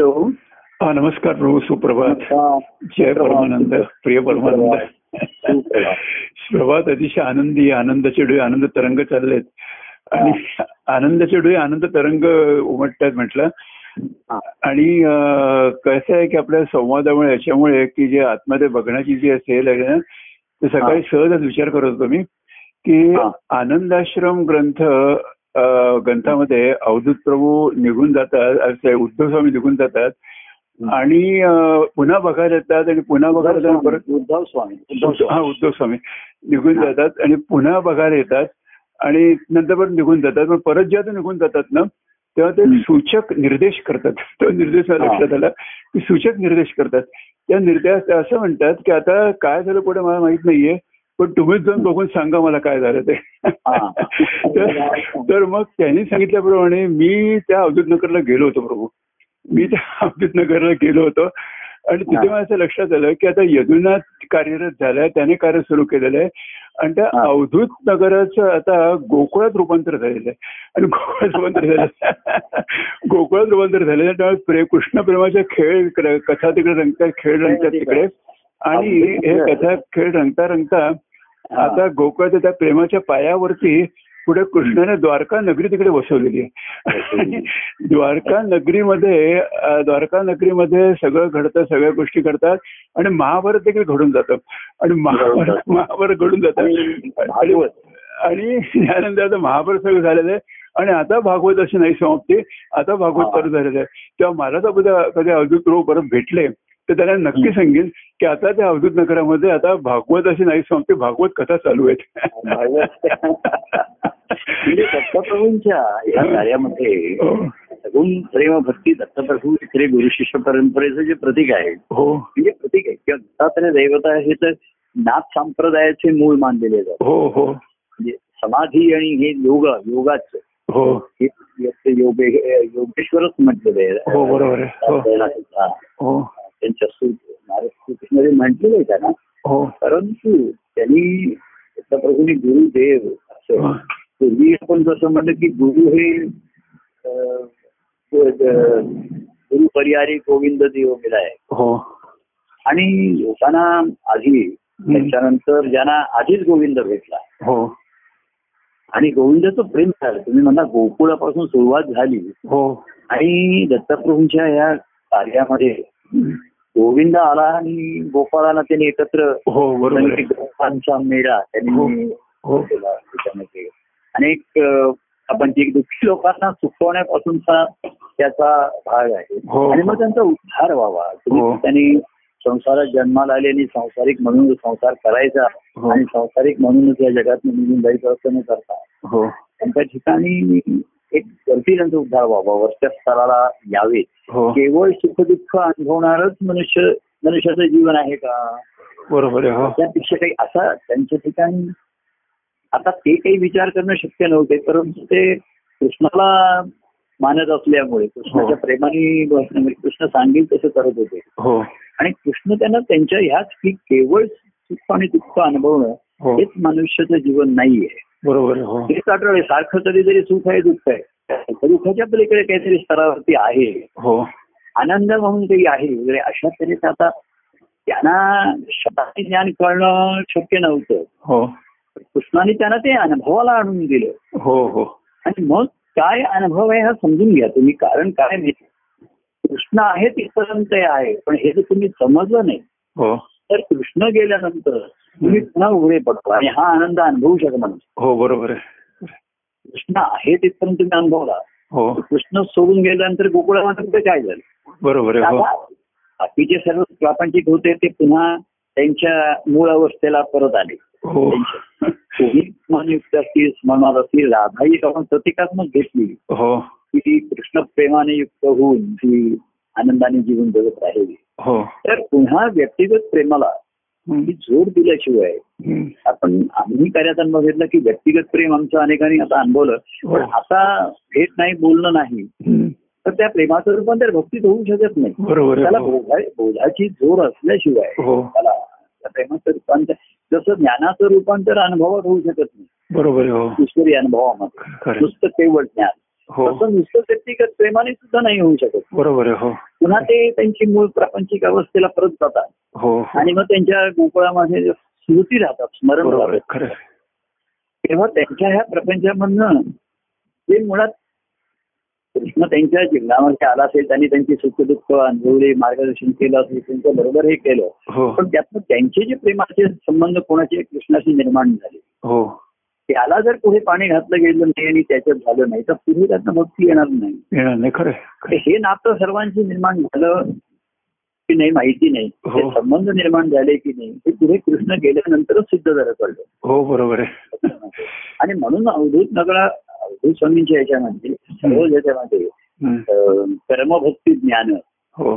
Hello. हा नमस्कार प्रभू सुप्रभात. जय परमानंद प्रिय परमानंद. सुप्रभात. प्रभात अतिशय आनंदी आनंदाचे डोळे आनंद तरंग चाललेत. आणि आनंदाचे डोळे आनंद तरंग उमटतात म्हटलं. आणि कसं आहे की आपल्या संवादामुळे याच्यामुळे की जे आतमध्ये बघण्याची जी असेल आहे ना ते सकाळी सहजच विचार करत होतो मी की. आनंदाश्रम ग्रंथ ग्रंथामध्ये अवधूत प्रभू निघून जातात असे उद्धव स्वामी निघून जातात. आणि पुन्हा बघायला येतात आणि पुन्हा बघायला परत उद्धव स्वामी. उद्धव हा. उद्धव स्वामी निघून. जातात आणि पुन्हा बघायला येतात. आणि नंतर परत निघून जातात. पण परत जेव्हा ते निघून जातात ना तेव्हा ते. सूचक निर्देश करतात. तो निर्देश. लक्षात आला की सूचक निर्देश करतात. त्या निर्देश असं म्हणतात की आता काय झालं पुढे मला माहीत नाहीये. पण तुम्हीच जाऊन बघून सांगा मला काय झालं ते. तर मग त्यांनी सांगितल्याप्रमाणे मी त्या अवधूत नगरला गेलो होतो प्रभू. मी त्या अवधूत नगरला गेलो होतो. आणि तिथे हा. माझं लक्षात आलं की आता यदुनाथ कार्यरत झालाय त्याने कार्य सुरू केलेलं आहे. आणि त्या. अवधूत नगराचं आता गोकुळात रूपांतर झालेलं आहे. आणि गोकुळात रूपांतर झालं गोकुळात रूपांतर झालेलं आहे. त्यामुळे प्रे कृष्ण प्रेमाच्या खेळ कथा तिकडे रंगतात खेळ रंगतात तिकडे. आणि हे कथा खेळ रंगता रंगता आता गोकुळाच्या त्या प्रेमाच्या पायावरती पुढे कृष्णाने द्वारका नगरी तिकडे बसवलेली आहे. आणि द्वारका नगरीमध्ये द्वारका नगरीमध्ये सगळं घडतं सगळ्या गोष्टी घडतात आणि महाभारत देखील घडून जातं. आणि महाभारत महाभारत घडून जातं. आणि त्यानंतर आता महाभारत सगळं झालेलं आहे. आणि आता भागवत अशी नाही समाप्ती आता भागवत. चालू झालेलं आहे. तेव्हा मला तर कधी अवधूत प्रभू परत भेटले तर त्यांना नक्की. सांगेन. की आता त्या अवधूत नगरामध्ये आता भागवत अशी नाही समाप्ती भागवत कथा चालू आहेत. म्हणजे दत्तप्रभूंच्या या कार्यामध्ये हो. सगुण प्रेम भक्ती दत्तप्रभू खरे गुरु शिष्य परंपरेचं जे प्रतीक आहे हो. म्हणजे प्रतीक आहे. किंवा दत्तात्रय दैवता हे तर नाथ संप्रदायाचे मूळ मानलेले जातात. हो हो. म्हणजे समाधी आणि हे योग योगाच. हो. योगे योगेश्वरच म्हटलेलं आहे. हो, बरोबर. हो. हो. त्यांच्या सूत स्तुतीमध्ये म्हटलेलं आहे त्यांना. हो. परंतु त्यांनी दत्तप्रभूंनी गुरुदेव असं. पूर्वी आपण जसं म्हणलं की गुरु हे गुरु परिहारी गोविंद देव मिळाय हो. आणि लोकांना आधी त्याच्यानंतर ज्यांना आधीच गोविंद भेटला. हो. आणि गोविंदाचं प्रेम झालं. तुम्ही म्हणता गोकुळापासून सुरुवात झाली. हो. आणि दत्तप्रभूंच्या या कार्यामध्ये गोविंद आला आणि गोपाळाला त्यांनी एकत्र हो बरोबर. गोपांचा मेळा हो. त्यांनी हो केला त्याच्यामध्ये अनेक आपण जे दुःखी लोकांना सुखवण्यापासूनचा त्याचा भाग आहे हो. आणि मग त्यांचा उद्धार व्हावा हो. त्यांनी संसारात जन्माला आले आणि संसारिक म्हणून संसार करायचा हो. आणि संसारिक म्हणूनच या जगात निघून जायचं असं न करता हो त्यांच्या ठिकाणी एक त्यांचा उद्धार व्हावा वरच्या स्तराला यावे हो. केवळ सुखदुःख अनुभवणारच मनुष्य मनुष्याचं जीवन आहे का? बरोबर हो. त्यापेक्षा काही असा त्यांच्या ठिकाणी आता ते काही विचार करणं शक्य नव्हते परंतु ते कृष्णाला मानत असल्यामुळे कृष्णाच्या हो. प्रेमाने बसण्यामुळे कृष्ण सांगेल तसं करत होते. आणि कृष्ण त्यांना त्यांच्या ह्याच की केवळ सुख आणि दुःख अनुभवणं हेच मनुष्याचं जीवन नाहीये. बरोबर आहे हो. हेच आठवडे सारखं कधीतरी सुख आहे दुःख आहे. दुःखाच्या पलीकडे काहीतरी स्तरावरती आहे. हो. आनंद म्हणून काही आहे. वगैरे अशा तऱ्हेचं आता त्यांना शब्दाने ज्ञान कळणं शक्य नव्हतं. हो. कृष्णाने त्यांना ते अनुभवाला आणून दिलं. हो हो. आणि मग काय अनुभव आहे हा समजून घ्या तुम्ही. कारण काय माहिती? कृष्ण आहे तिथपर्यंत आहे. पण हे जर तुम्ही समजलं नाही हो. तर कृष्ण गेल्यानंतर तुम्ही पुन्हा उघडे पडतो आणि हा आनंद अनुभवू शकत म्हणून हो बरोबर आहे. कृष्ण आहे तिथपर्यंत तुम्ही अनुभवला. हो. कृष्ण सोडून गेल्यानंतर गोकुळामध्ये काय झालं? बरोबर आहे हो. बाकीचे सर्व प्रापंचिक होते ते पुन्हा त्यांच्या मूळ अवस्थेला परत आले. हो. कोणी स्मरणयुक्त असतील स्मरणात असतील राधाही आपण प्रतिकात्मक घेतली. हो. की ती कृष्ण प्रेमाने युक्त होऊन ती आनंदाने जीवन जगत राहिली. हो. तर पुन्हा व्यक्तिगत प्रेमाला ही जोड दिल्याशिवाय. आपण आम्ही कार्यात अनुभव घेतला की व्यक्तिगत प्रेम आमचं अनेकांनी आता अनुभवलं पण आता भेट नाही बोलणं नाही. तर त्या प्रेमाचं रूपांतर भक्तीत होऊ शकत नाही. त्याला हो. बोधा बोधाची जोर असल्याशिवाय हो. त्याला त्या प्रेमाचं रूपांतर जसं ज्ञानाचं रूपांतर अनुभवात होऊ शकत नाही. बरोबर हो. ईश्वरी अनुभवामध्ये. नुसतं केवळ ज्ञान. हो तसं नुसतं व्यक्तिगत प्रेमाने सुद्धा नाही होऊ शकत. बरोबर आहे हो. पुन्हा ते त्यांची मूळ प्रापंचिक अवस्थेला परत जातात. हो हो. आणि मग त्यांच्या गोकुळामध्ये स्मृती राहतात स्मरण राहतात. तेव्हा त्यांच्या ह्या प्रपंचामधनं ते मुळात कृष्ण त्यांच्या जीवनामध्ये आला असेल त्यांनी त्यांची सुखदुःख अनुभवले मार्गदर्शन केलं असेल त्यांच्या बरोबर हे केलं. हो. पण त्यातनं त्यांचे जे प्रेमाचे संबंध कोणाचे? कृष्णाशी निर्माण झाले. हो. त्याला जर पुढे पाणी घातलं गेलं नाही आणि त्याच्यात झालं नाही तर पुढे त्यातनं भक्ती येणार नाही येणार नाही खरं. हे नातं सर्वांची निर्माण झालं की नाही माहिती नाही हो. संबंध निर्माण झाले की नाही ते पुढे कृष्ण गेल्यानंतरच सिद्ध झालं कळलं हो बरोबर आहे आणि म्हणून अवधूत नगळा अवधूत स्वामींच्या याच्यामध्ये सर्व याच्यामध्ये हम्म. अं, कर्मभक्ती ज्ञान हो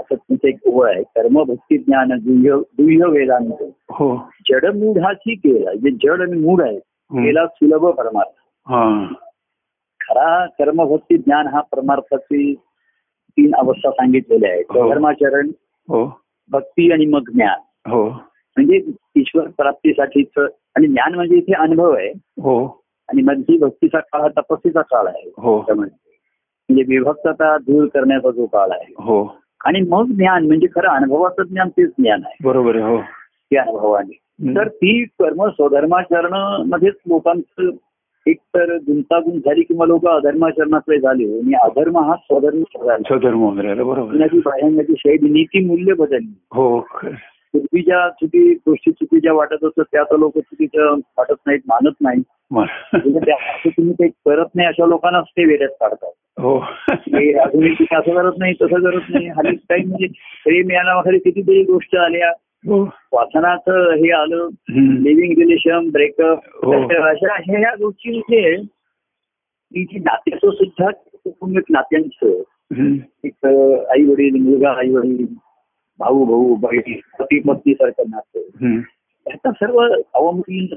असं तुमचं एक ओळ आहे. कर्मभक्ती ज्ञान दुह्य दुह्य वेदांत. हो. जडमूढाची केला. जे जड आणि मूढ आहे हम्म. केला सुलभ परमार्थ. खरा कर्मभक्ती ज्ञान हा परमार्थाची तीन अवस्था सांगितलेल्या आहेत. धर्माचरण भक्ती आणि मग ज्ञान. हो. म्हणजे ईश्वर प्राप्तीसाठीच आणि ज्ञान म्हणजे इथे अनुभव आहे. हो. आणि मग ही भक्तीचा काळ हा तपस्सीचा काळ आहे. हो. म्हणजे विभक्तता दूर करण्याचा जो काळ आहे. हो. आणि मग ज्ञान म्हणजे खरं अनुभवाचं ज्ञान तेच ज्ञान आहे. बरोबर आहे हो. ते अनुभवाने. तर ती कर्म स्वधर्माचरण मध्येच लोकांचं एक तर गुंतागुंत झाली किंवा लोक अधर्माचरणाकडे झाले आणि अधर्म हा स्वधर्म स्वधर्म बाह्यांची शैली नीती मूल्य बदलली. हो. पूर्वीच्या चुकी गोष्टी चुकीच्या वाटत असतात त्या आता लोक चुकीच्या वाटत नाहीत मानत नाही मा- म्हणजे त्या तुम्ही काही करत नाही अशा लोकांनाच ते वेड्यात काढतात. हो. अजूनही तुम्ही असं करत नाही तसं करत नाही. हल्ली काही म्हणजे प्रेम या नावाखाली कितीतरी गोष्ट आल्या. हो. वाचनाचं हे आलं. Living relation breakup. अशा अशा ह्या गोष्टी म्हणजे जी नात्याचं सुद्धा कुटुंबिक नात्यांचं. आई वडील मुलगा आई वडील भाऊ भाऊ बहीण पती पत्नी सारखं नातं. त्याचा सर्व अवमूल्य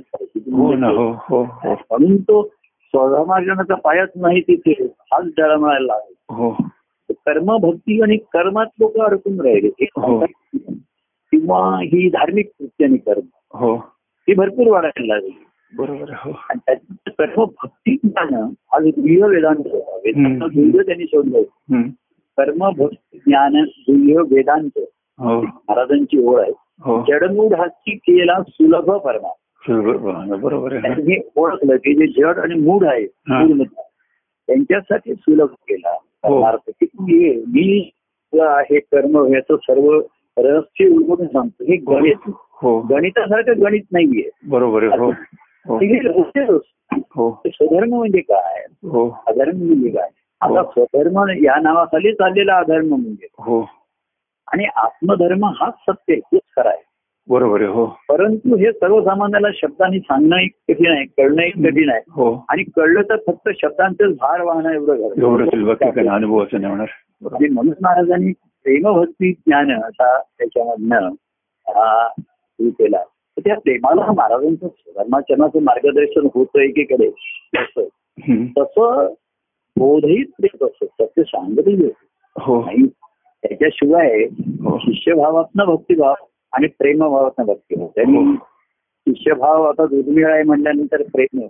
हो ना हो हो हो. म्हणून तो स्वधर्मार्जनाचा पायाच नाही तिथे हाच डळमळायला लागला. हो. कर्म भक्ती आणि कर्मात लोक अडकून राहिले. हो. किंवा ही धार्मिक कृत्याने कर्म. हो. ही भरपूर वाढायला लागली. बरोबर हो. कर्म भक्ती ज्ञान आज दुह्य वेदांत होता. वेदांत त्यांनी शोधलं. कर्म भक्ती ज्ञान दुह्य वेदांत हो. महाराजांची ओळ आहे. हो. जडमूढ हाती केला सुलभ परमा बरोबर हे ओळखलं की जे जड आणि मूढ आहे त्यांच्यासाठी सुलभ केला हो. मी हे कर्म याचं सर्व रहस्य उलगडून सांगतो. हे गणित. हो. गणितासारखं गणित नाहीये. बरोबर स्वधर्म म्हणजे काय? हो. अधर्म म्हणजे काय? आता. स्वधर्म या नावाखाली चाललेला अधर्म म्हणजे आणि आत्मधर्म हाच सत्य हेच खरं आहे. बरोबर आहे हो. परंतु हे सर्वसामान्याला शब्दांनी सांगणं कठीण आहे कळणंही कठीण आहे. हो. आणि कळलं तर फक्त शब्दांचंच भार वाहणं एवढं होणार. म्हणजे म्हणून महाराजांनी प्रेमभक्ती ज्ञान असा त्याच्यामधनं हा केला. तर त्या प्रेमाला महाराजांचं धर्माचरणाचं मार्गदर्शन होतं एकीकडे तसं. तसं बोधही प्रेम असतं सत्य सांगतही हो. त्याच्याशिवाय हो शिष्यभावातनं भक्तिभाव आणि प्रेमभावातनं भक्तिभाव त्यांनी हो. शिष्यभाव आता दुर्मिळ आहे म्हटल्यानंतर प्रेम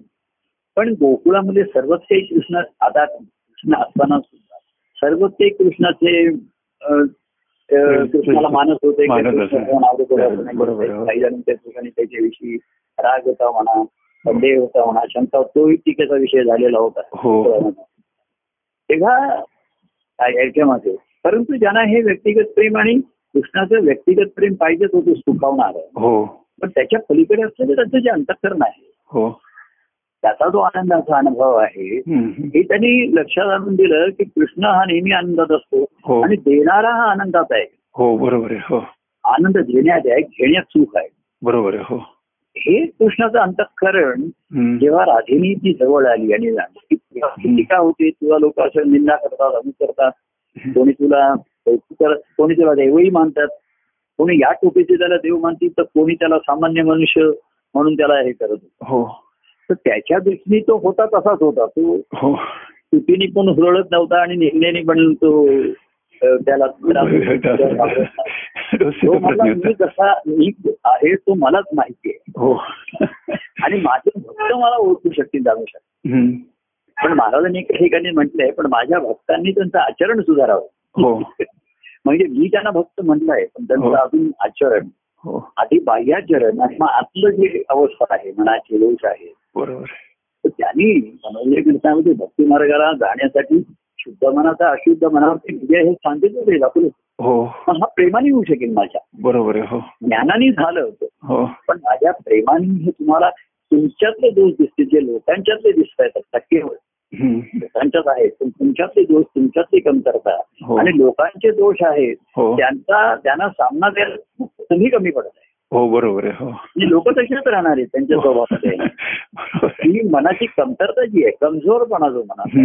पण गोकुळामध्ये सर्वच काही कृष्ण आता कृष्ण असताना सुद्धा सर्वच काही कृष्णाचे कृष्णाला मानत होते. काही जण त्या ठिकाणी त्याच्याविषयी राग होता म्हणा संदेह होता म्हणा शंका तोही टीकेचा विषय झालेला होता हो. तेव्हा याच्यामध्ये परंतु ज्यांना हे व्यक्तिगत प्रेम आणि कृष्णाचं व्यक्तिगत प्रेम पाहिजेच होतं सुखावणार. हो. पण त्याच्या पलीकडे असलेलं त्याचं जे अंतकरण आहे हो. त्याचा जो आनंदाचा अनुभव आहे. हे त्यांनी लक्षात आणून दिलं की कृष्ण हा नेहमी आनंदात असतो हो. आणि देणारा हा आनंदात आहे. हो बरोबर आहे हो. आनंद देण्यात आहे घेण्यात सुख आहे. बरोबर आहे हो. हे कृष्णाचं अंतःकरण. जेव्हा राधिनी ती जवळ आली आणि ती टीका होते तुला लोक असं निंदा करतात अमुक करतात कोणी तुला कोणी तुला देवही मानतात. कोणी या टोपीचे त्याला देव मानतील तर कोणी त्याला सामान्य मनुष्य म्हणून त्याला हे करत होतं. हो. तर त्याच्या दृष्टीने तो होता तसाच होता. तो हो. चुकीने पण हुरळत नव्हता आणि निर्णयाने पण तो त्याला. तो मला मी कसा मी आहे तो मलाच माहिती आहे. हो. आणि माझे भक्त मला ओळखू शकतील जाणू शकतील. पण महाराजांनी एका ठिकाणी म्हटलंय पण माझ्या भक्तांनी त्यांचं आचरण सुधारावं. हो. म्हणजे मी त्यांना भक्त म्हटलंय पण हो. त्यांचं अजून आचरण. हो. आधी बाह्याचरण आणि मग आतलं जे अवस्था आहे मनाची दोष आहे. बरोबर. त्यांनी मनोजय कीर्तनामध्ये भक्ती मार्गाला जाण्यासाठी शुद्ध मनाचा अशुद्ध मनावरती विजय हे सांगितलं ते दाखवलं हो. पण हा प्रेमाने होऊ शकेल माझ्या. बरोबर हो. ज्ञानाने झालं होतं. हो. पण माझ्या प्रेमाने हे तुम्हाला तुमच्यातले दोष दिसतील जे लोकांच्यातले दिसत आहेत टक्केवर हम्म. लोकांच्यात आहेत तुमच्यातले दोष तुमच्यातली कमतरता हो. आणि लोकांचे दोष आहेत हो त्यांचा त्यांना सामना द्यायला तुम्ही कमी पडत आहे हो बरोबर आहे हो आणि लोक तसेच राहणार आहेत त्यांच्या स्वभावामध्ये. ही मनाची कमतरता जी आहे कमजोरपणा जो मनात.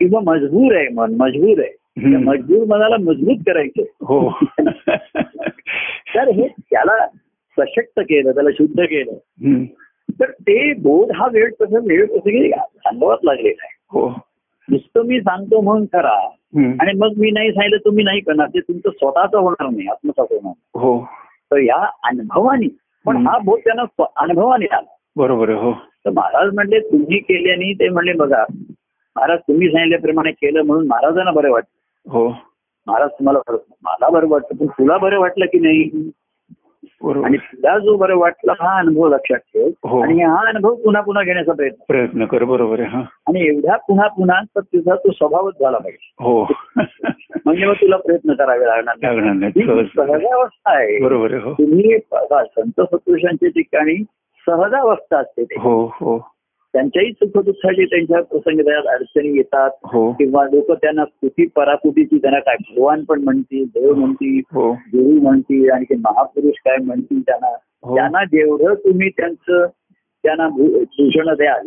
किंवा मजबूर आहे मन मजबूर आहे. मजबूर मनाला मजबूत करायचं हो तर हे त्याला सशक्त केलं त्याला शुद्ध केलं. तर ते बोध हा वेळ तसं वेळ कसं की अनुभवात लागलेला आहे. हो. नुसतं मी सांगतो म्हणून करा. आणि मग मी नाही सांगितलं तुम्ही नाही करणार. ते तुमचं स्वतःच होणार नाही आत्मसात होणार. हो. तर या अनुभवानी. पण. हा बोध त्यांना अनुभवाने आला. बरोबर हो. तर महाराज म्हणले तुम्ही केल्याने ते म्हणले बघा महाराज तुम्ही सांगितल्याप्रमाणे केलं म्हणून महाराजांना बरं वाटतं हो. महाराज तुम्हाला बरं मला बरं वाटतं पण तुला बरं वाटलं की नाही? आणि तुला जो बरं वाटला हा अनुभव लक्षात ठेव. हो. आणि हा अनुभव पुन्हा पुन्हा घेण्याचा प्रयत्न प्रयत्न कर बरोबर आहे आणि एवढ्या पुन्हा पुन्हा तर तुझा तो स्वभावच झाला पाहिजे. हो. म्हणजे मग तुला प्रयत्न करावे लागणार नाही. लागणार नाही सहज. सहजावस्था आहे. बरोबर आहे हो. तुम्ही संत सत्पुरुषांच्या ठिकाणी सहजावस्था असते हो हो. त्यांच्याही सुखदुःखाची त्यांच्या प्रसंगी त्यात अडचणी येतात हो किंवा लोक त्यांना स्तुती पराकुटीची त्यांना काय भगवान पण म्हणतील देव म्हणतील हो गुरु म्हणतील आणखी महापुरुष काय म्हणतील त्यांना हो. त्यांना जेवढं तुम्ही त्यांचं त्यांना भूषण द्याल.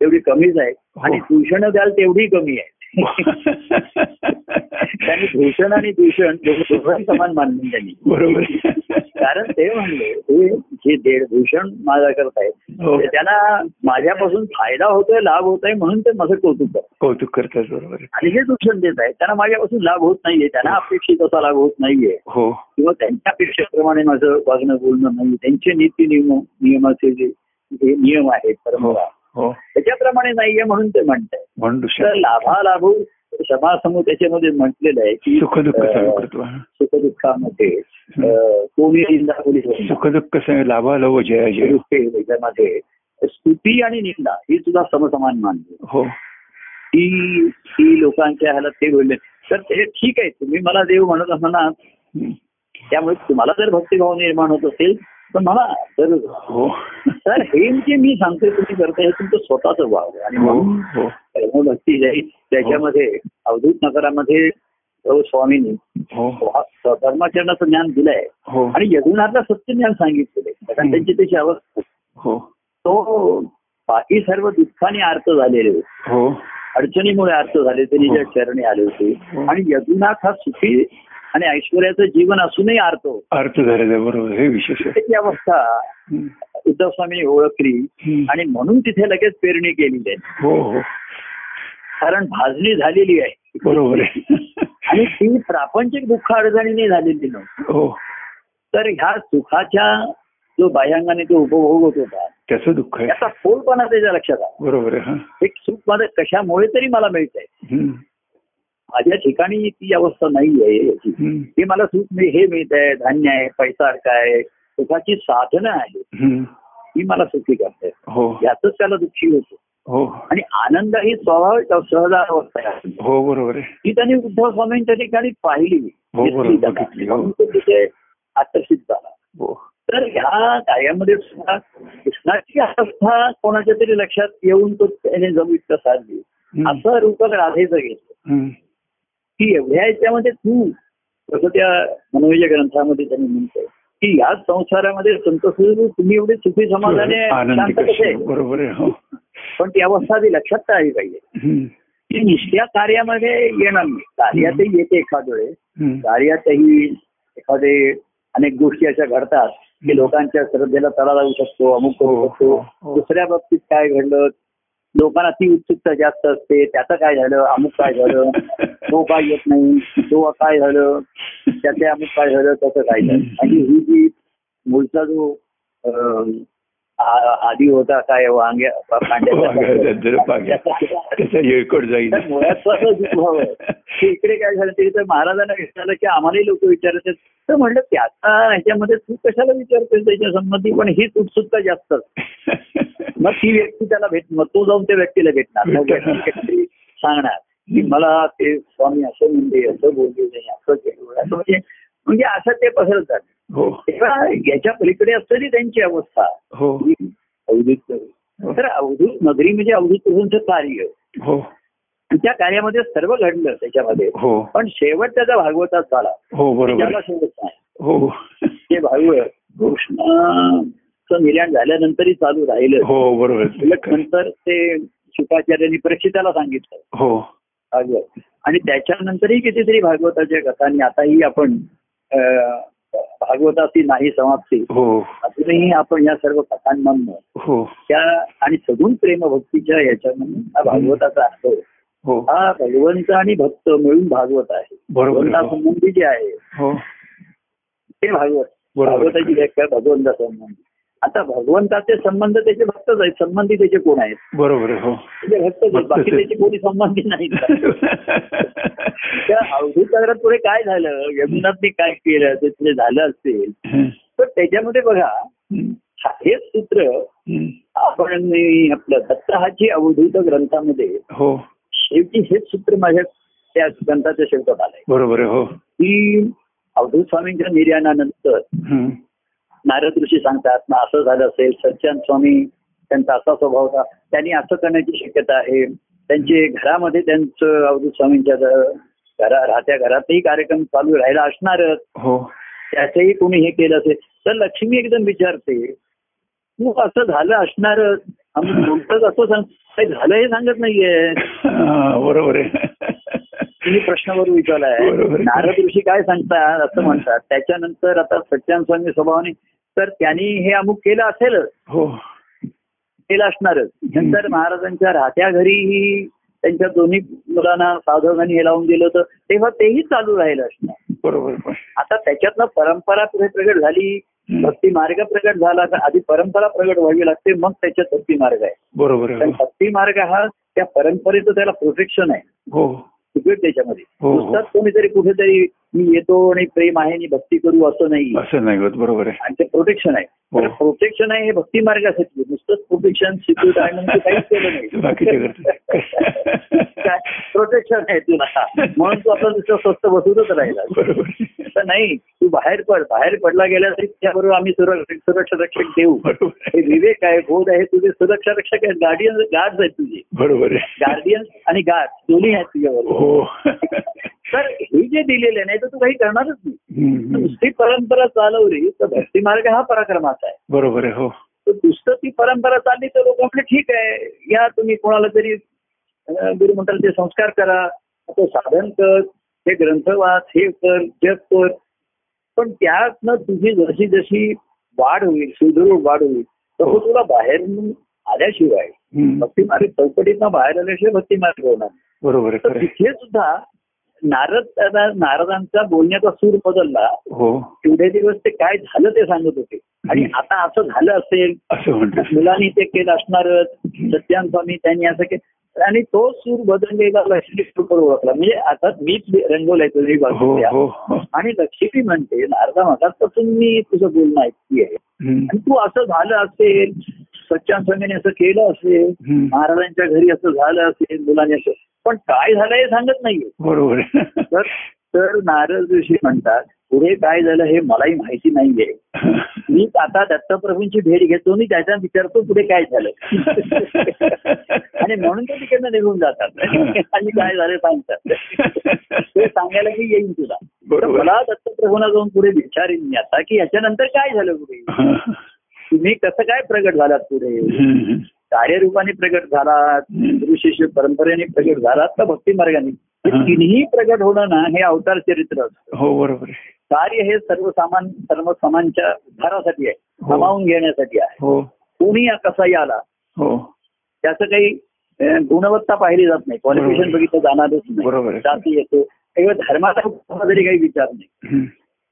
तेवढी कमीच आहे. आणि दूषण द्याल तेवढी कमी आहे त्यांनी भूषण आणि दूषण समान मानले त्यांनी. बरोबर. आहे. कारण ते म्हणले हे जे देड भूषण माझा करतायत हो. त्यांना माझ्यापासून फायदा होतोय लाभ होतोय म्हणून ते माझं कौतुक करतात. कौतुक करतात बरोबर आहे. आणि जे दूषण देत आहेत. त्यांना माझ्यापासून लाभ होत नाहीये. त्यांना अपेक्षित असा लाभ होत नाहीये. हो. किंवा त्यांच्या अपेक्षेप्रमाणे माझं वागणं बोलणं नाही त्यांचे नीती नियम नियमाचे जे नियम आहेत हो. परंपरा. हो त्याच्याप्रमाणे नाहीये म्हणून ते म्हणताय. म्हणून दुसऱ्या लाभालाभू समासमूह त्याच्यामध्ये म्हटलेलं आहे की सुखदुःखामध्ये कोणी निंदा कोणी स्तुती. सुख दुःख लाभा लव जय जय. दुःखे याच्यामध्ये स्तुती आणि निंदा ही सुद्धा समसमान मानली. हो. ही ही लोकांच्या ह्याला ते बोलले. तर ते ठीक आहे तुम्ही मला देव म्हणत हम्म. त्यामुळे तुम्हाला जर भक्तिभाव निर्माण होत असेल तर मला तर हो. तर हे जे मी सांगतोय तुम्ही करताय हे तुमचं स्वतःच व्हावं आणि हो म्हणून हो. धर्मभक्ती जाईल त्याच्यामध्ये अवधूत नगरामध्ये स्वामींनी हो. धर्माचरणाचं ज्ञान दिलंय. हो. आणि यदुनाथला सत्य ज्ञान सांगितलेलं आहे. कारण त्यांची त्याची अवस्था. हो. तो बाकी सर्व दुःखाने आर्त झालेले होते. हो. अडचणीमुळे अर्थ झाले तरी ज्या चरणी आले होते. आणि यदुनाथ हा सुखी आणि ऐश्वर्याचं जीवन असूनही अर्थ अर्थ झालेला बरोबर हे विशेष त्याची अवस्था. उद्धव स्वामी ओळखली. आणि म्हणून तिथे लगेच पेरणी केलेली आहे. हो हो. कारण भाजणी झालेली आहे. बरोबर आणि ती प्रापंचिक दुःख अडचणीने झालेली नव्हती. हो. तर ह्या सुखाच्या जो बाह्यांगाने तो उपभोग होत होता त्याचं दुःख आहे. त्याचा फोलपणा त्याच्या लक्षात आला. बरोबर आहे एक सुख माझं कशामुळे तरी मला मिळत आहे. माझ्या ठिकाणी ती अवस्था नाही आहे याची. हे मला सुख मी हे मिळत आहे धान्य आहे पैसा आहे सुखाची साधनं आहे. ही मला सुखी करते. हो. यातच त्याला दुःखी होतो. हो. आणि आनंद ही स्वाभाविक सहजा अवस्था आहे हो बरोबर ती त्यांनी उद्धव स्वामींच्या ठिकाणी पाहिली. हो, हो. तिथे आकर्षित झाला. तर ह्या कार्यामध्ये सुद्धा कृष्णाची अवस्था कोणाच्या तरी लक्षात येऊन तो त्याने जमीत साधली. असं रूपक राधेचं घेतलं. की एवढ्या याच्यामध्ये तू जसं त्या मनोविजय ग्रंथामध्ये त्यांनी म्हणतोय की या संसारामध्ये संत तुम्ही एवढे सुखी समाधाने कसे? बरोबर हो. पण ती अवस्था आधी लक्षात आली पाहिजे. की निष्ठ्या कार्यामध्ये येणार नाही. कार्यातही येते एखाद वेळेस. कार्यातही एखादे अनेक गोष्टी अशा घडतात की लोकांच्या श्रद्धेला तडा जाऊ शकतो अमुक करू हो, शकतो. हो. दुसऱ्या बाबतीत काय घडलं? लोकांना ती उत्सुकता जास्त असते त्याचं काय झालं अमुक काय झालं तो काय येत नाही तो काय झालं त्याचे अमुक काय झालं त्याचं काय झालं आणि ही जी मूळचा जो आधी होता काय वांग्या जाईल. की इकडे काय झालं तरी तर महाराजांना विचारलं की आम्हालाही लोक विचारतात तर म्हणलं त्याचा ह्याच्यामध्ये तू कशाला विचारतोय त्याच्या संबंधी? पण हीच उत्सुकता जास्त. मग ती व्यक्ती त्याला भेट मग तो जाऊन त्या व्यक्तीला भेटणार. सांगणार. की मला ते स्वामी असं म्हणजे असं बोलले नाही असं केलं. म्हणजे म्हणजे असं ते पसरत जात. हो तेव्हा याच्या पलीकडे असलेली त्यांची अवस्था. हो. ही अवधूत नगरी. तर अवधूत नगरी म्हणजे अवधूत प्रभूंचं कार्य. हो. त्या कार्यामध्ये सर्व घडलं त्याच्यामध्ये. हो. पण शेवट त्याचा भागवतात झाला. हो बरोबर. त्याला शेवट नाही. हो. ते भागवत कृष्णाचं निर्याण झाल्यानंतरही चालू राहिलं. हो बरोबर. नंतर ते शुकाचार्यांनी परीक्षिताला सांगितलं. हो. भागवत. आणि त्याच्यानंतरही कितीतरी भागवताच्या कथांनी आताही आपण भागवताची नाही समाप्ती. हो. अजूनही आपण या सर्व कथांमधनं हो. त्या आणि सगुण प्रेमभक्तीच्या याच्यामधून हा भागवताचा अर्थ हो. हा भगवंत आणि भक्त मिळून भागवत आहे. बरोबर. आहे. भगवंतासंबंधी जे आहे हो. ते भागवत. भागवताची व्याख्या भगवंता संबंधी. आता भगवंताचे संबंध त्याचे भक्तच आहेत. संबंधी त्याचे कोण आहेत? बरोबर हो. त्याचे भक्तच आहेत बाकी. त्याचे कोणी संबंधी नाहीत. त्या अवधूत नगरात पुढे काय झालं? यमुनाथने काय केलं? ते पुढे झालं असेल. तर त्याच्यामध्ये बघा हेच सूत्र आपण आपलं दत्तहाची अवधूत ग्रंथामध्ये हो. शेवटी हेच सूत्र माझ्या त्या ग्रंथाच्या शेवटात आलंय. बरोबर हो. की अवधूत स्वामींच्या निर्याणानंतर हम्म. नारद ऋषी सांगतात ना असं झालं असेल सच्चान स्वामी त्यांचा असा स्वभाव होता. त्यांनी असं करण्याची शक्यता आहे. त्यांचे घरामध्ये त्यांचं अवधूत स्वामींच्या घरा राहत्या घरातही कार्यक्रम चालू राहिला असणारच. हो. त्याचंही कोणी हे केलं असेल. तर लक्ष्मी एकदम विचारते तू असं झालं असणारच. आम्ही बोलतच असं सांग काही झालं हे सांगत नाहीये. बरोबर आहे. तुम्ही प्रश्नावर विचारलाय. नारद ऋषी काय सांगतात असं म्हणतात. त्याच्यानंतर आता सच्चान स्वामी स्वभावाने तर त्यांनी हे अमुक केलं असेलच. हो. केलं असणारच. नंतर महाराजांच्या राहत्या घरीही त्यांच्या दोन्ही मुलांना साधकांनी हे लावून दिलं होतं. तेव्हा तेही चालू राहिलं असणार बरोबर आता त्याच्यातनं परंपरा पुढे प्रगट झाली. भक्ती मार्ग प्रगट झाला. तर आधी परंपरा प्रगट व्हावी लागते मग त्याच्यात भक्ती मार्ग आहे. बरोबर. भक्ती मार्ग हा त्या परंपरेचं त्याला प्रोटेक्शन आहे. हो. सिक्रेट त्याच्यामध्ये हो, हो. नुसताच कोणीतरी कुठेतरी मी येतो आणि प्रेम आहे आणि भक्ती करू असं नाही. असं नाही होत बरोबर आहे. आणि ते प्रोटेक्शन आहे. हो. प्रोटेक्शन आहे हे भक्ती मार्गासाठी. नुसतंच प्रोटेक्शन सिक्युरिटी आहे म्हणजे काहीच केलं नाही. प्रोटेक्शन आहे तुला. म्हणून तू आपलं नुसतं स्वस्त बसूनच राहिला. तर नाही तू बाहेर पड. बाहेर पडला गेला तरी त्याबरोबर आम्ही सुरक्षा रक्षक देऊ. बरोबर. हे विवेक आहे बोध आहे तुझे सुरक्षा रक्षक आहेत. गार्डियन गार्ड आहेत तुझे. बरोबर आहे. गार्डियन आणि गार्ड दोन्ही आहेत तुझ्याबरोबर. हो. तर हे जे दिलेले नाही तर तू काही करणारच नाही. नुसती परंपरा चालवली तर भक्ती मार्ग हा पराक्रमाचा आहे बरोबर आहे हो तर नुसतं ती परंपरा चालली तर लोक आपले ठीक आहे या तुम्ही कोणाला तरी अं, गुरु म्हणतात ते संस्कार करा आता साधन कर हे ग्रंथ वाच हे कर जप कर पण त्यातनं तुझी जशी जशी वाढ होईल सुदृढ वाढ होईल तसं तुला बाहेर आल्याशिवाय. भक्ती मार्ग चौकटीतनं बाहेर आल्याशिवाय भक्ती मार्ग होणार. बरोबर तर. तिथे सुद्धा नारद नारदांचा बोलण्याचा सूर बदलला. हो. एवढे दिवस ते काय झालं ते सांगत होते. आणि आता असं झालं असेल असं मुलांनी ते केलं असणारच सत्यान स्वामी त्यांनी असं केलं. आणि तो सूर बदललेला लक्ष्मी बरोबर ओळखला. म्हणजे आता मीच रंगवलाय तुझी बाजू आणि लक्ष्मी म्हणते नारदा मठापासून मी तुझं बोलणं ऐकली आहे. आणि तू असं झालं असेल सच्चान स्वामीने असं केलं असेल. महाराजांच्या घरी असं झालं असेल मुलांनी असं पण काय झालं हे सांगत नाहीये. बरोबर. तर तर नारद ऋषी म्हणतात पुढे काय झालं हे मलाही माहिती नाहीये. मी आता दत्तप्रभूंची भेट घेतो आणि त्याचा विचारतो पुढे काय झालं. आणि म्हणून ते तिकडनं निघून जातात. आणि काय झालं सांगतात. ते सांगायला की येईन तुला. मला दत्तप्रभूंना जाऊन पुढे विचारीन मी आता की याच्यानंतर काय झालं पुढे? तुम्ही कसं काय प्रगट झालात पुढे. कार्यरूपाने प्रगट गुरु शिष्य परंपरेने प्रगट झालात का भक्ती मार्गाने हे हा. तिन्ही प्रगट होणं ना हे अवतार चरित्र असतं हो बरोबर कार्य हे सर्व सामान सर्व समानच्या उद्धारासाठी आहे हो. सामावून घेण्यासाठी आहे हो कोणी कसाही आला हो त्याचं काही गुणवत्ता पाहिली जात नाही क्वालिफिकेशन. बघितलं जाणारच नाही. जाती येतो किंवा धर्माचा जरी काही विचार नाही.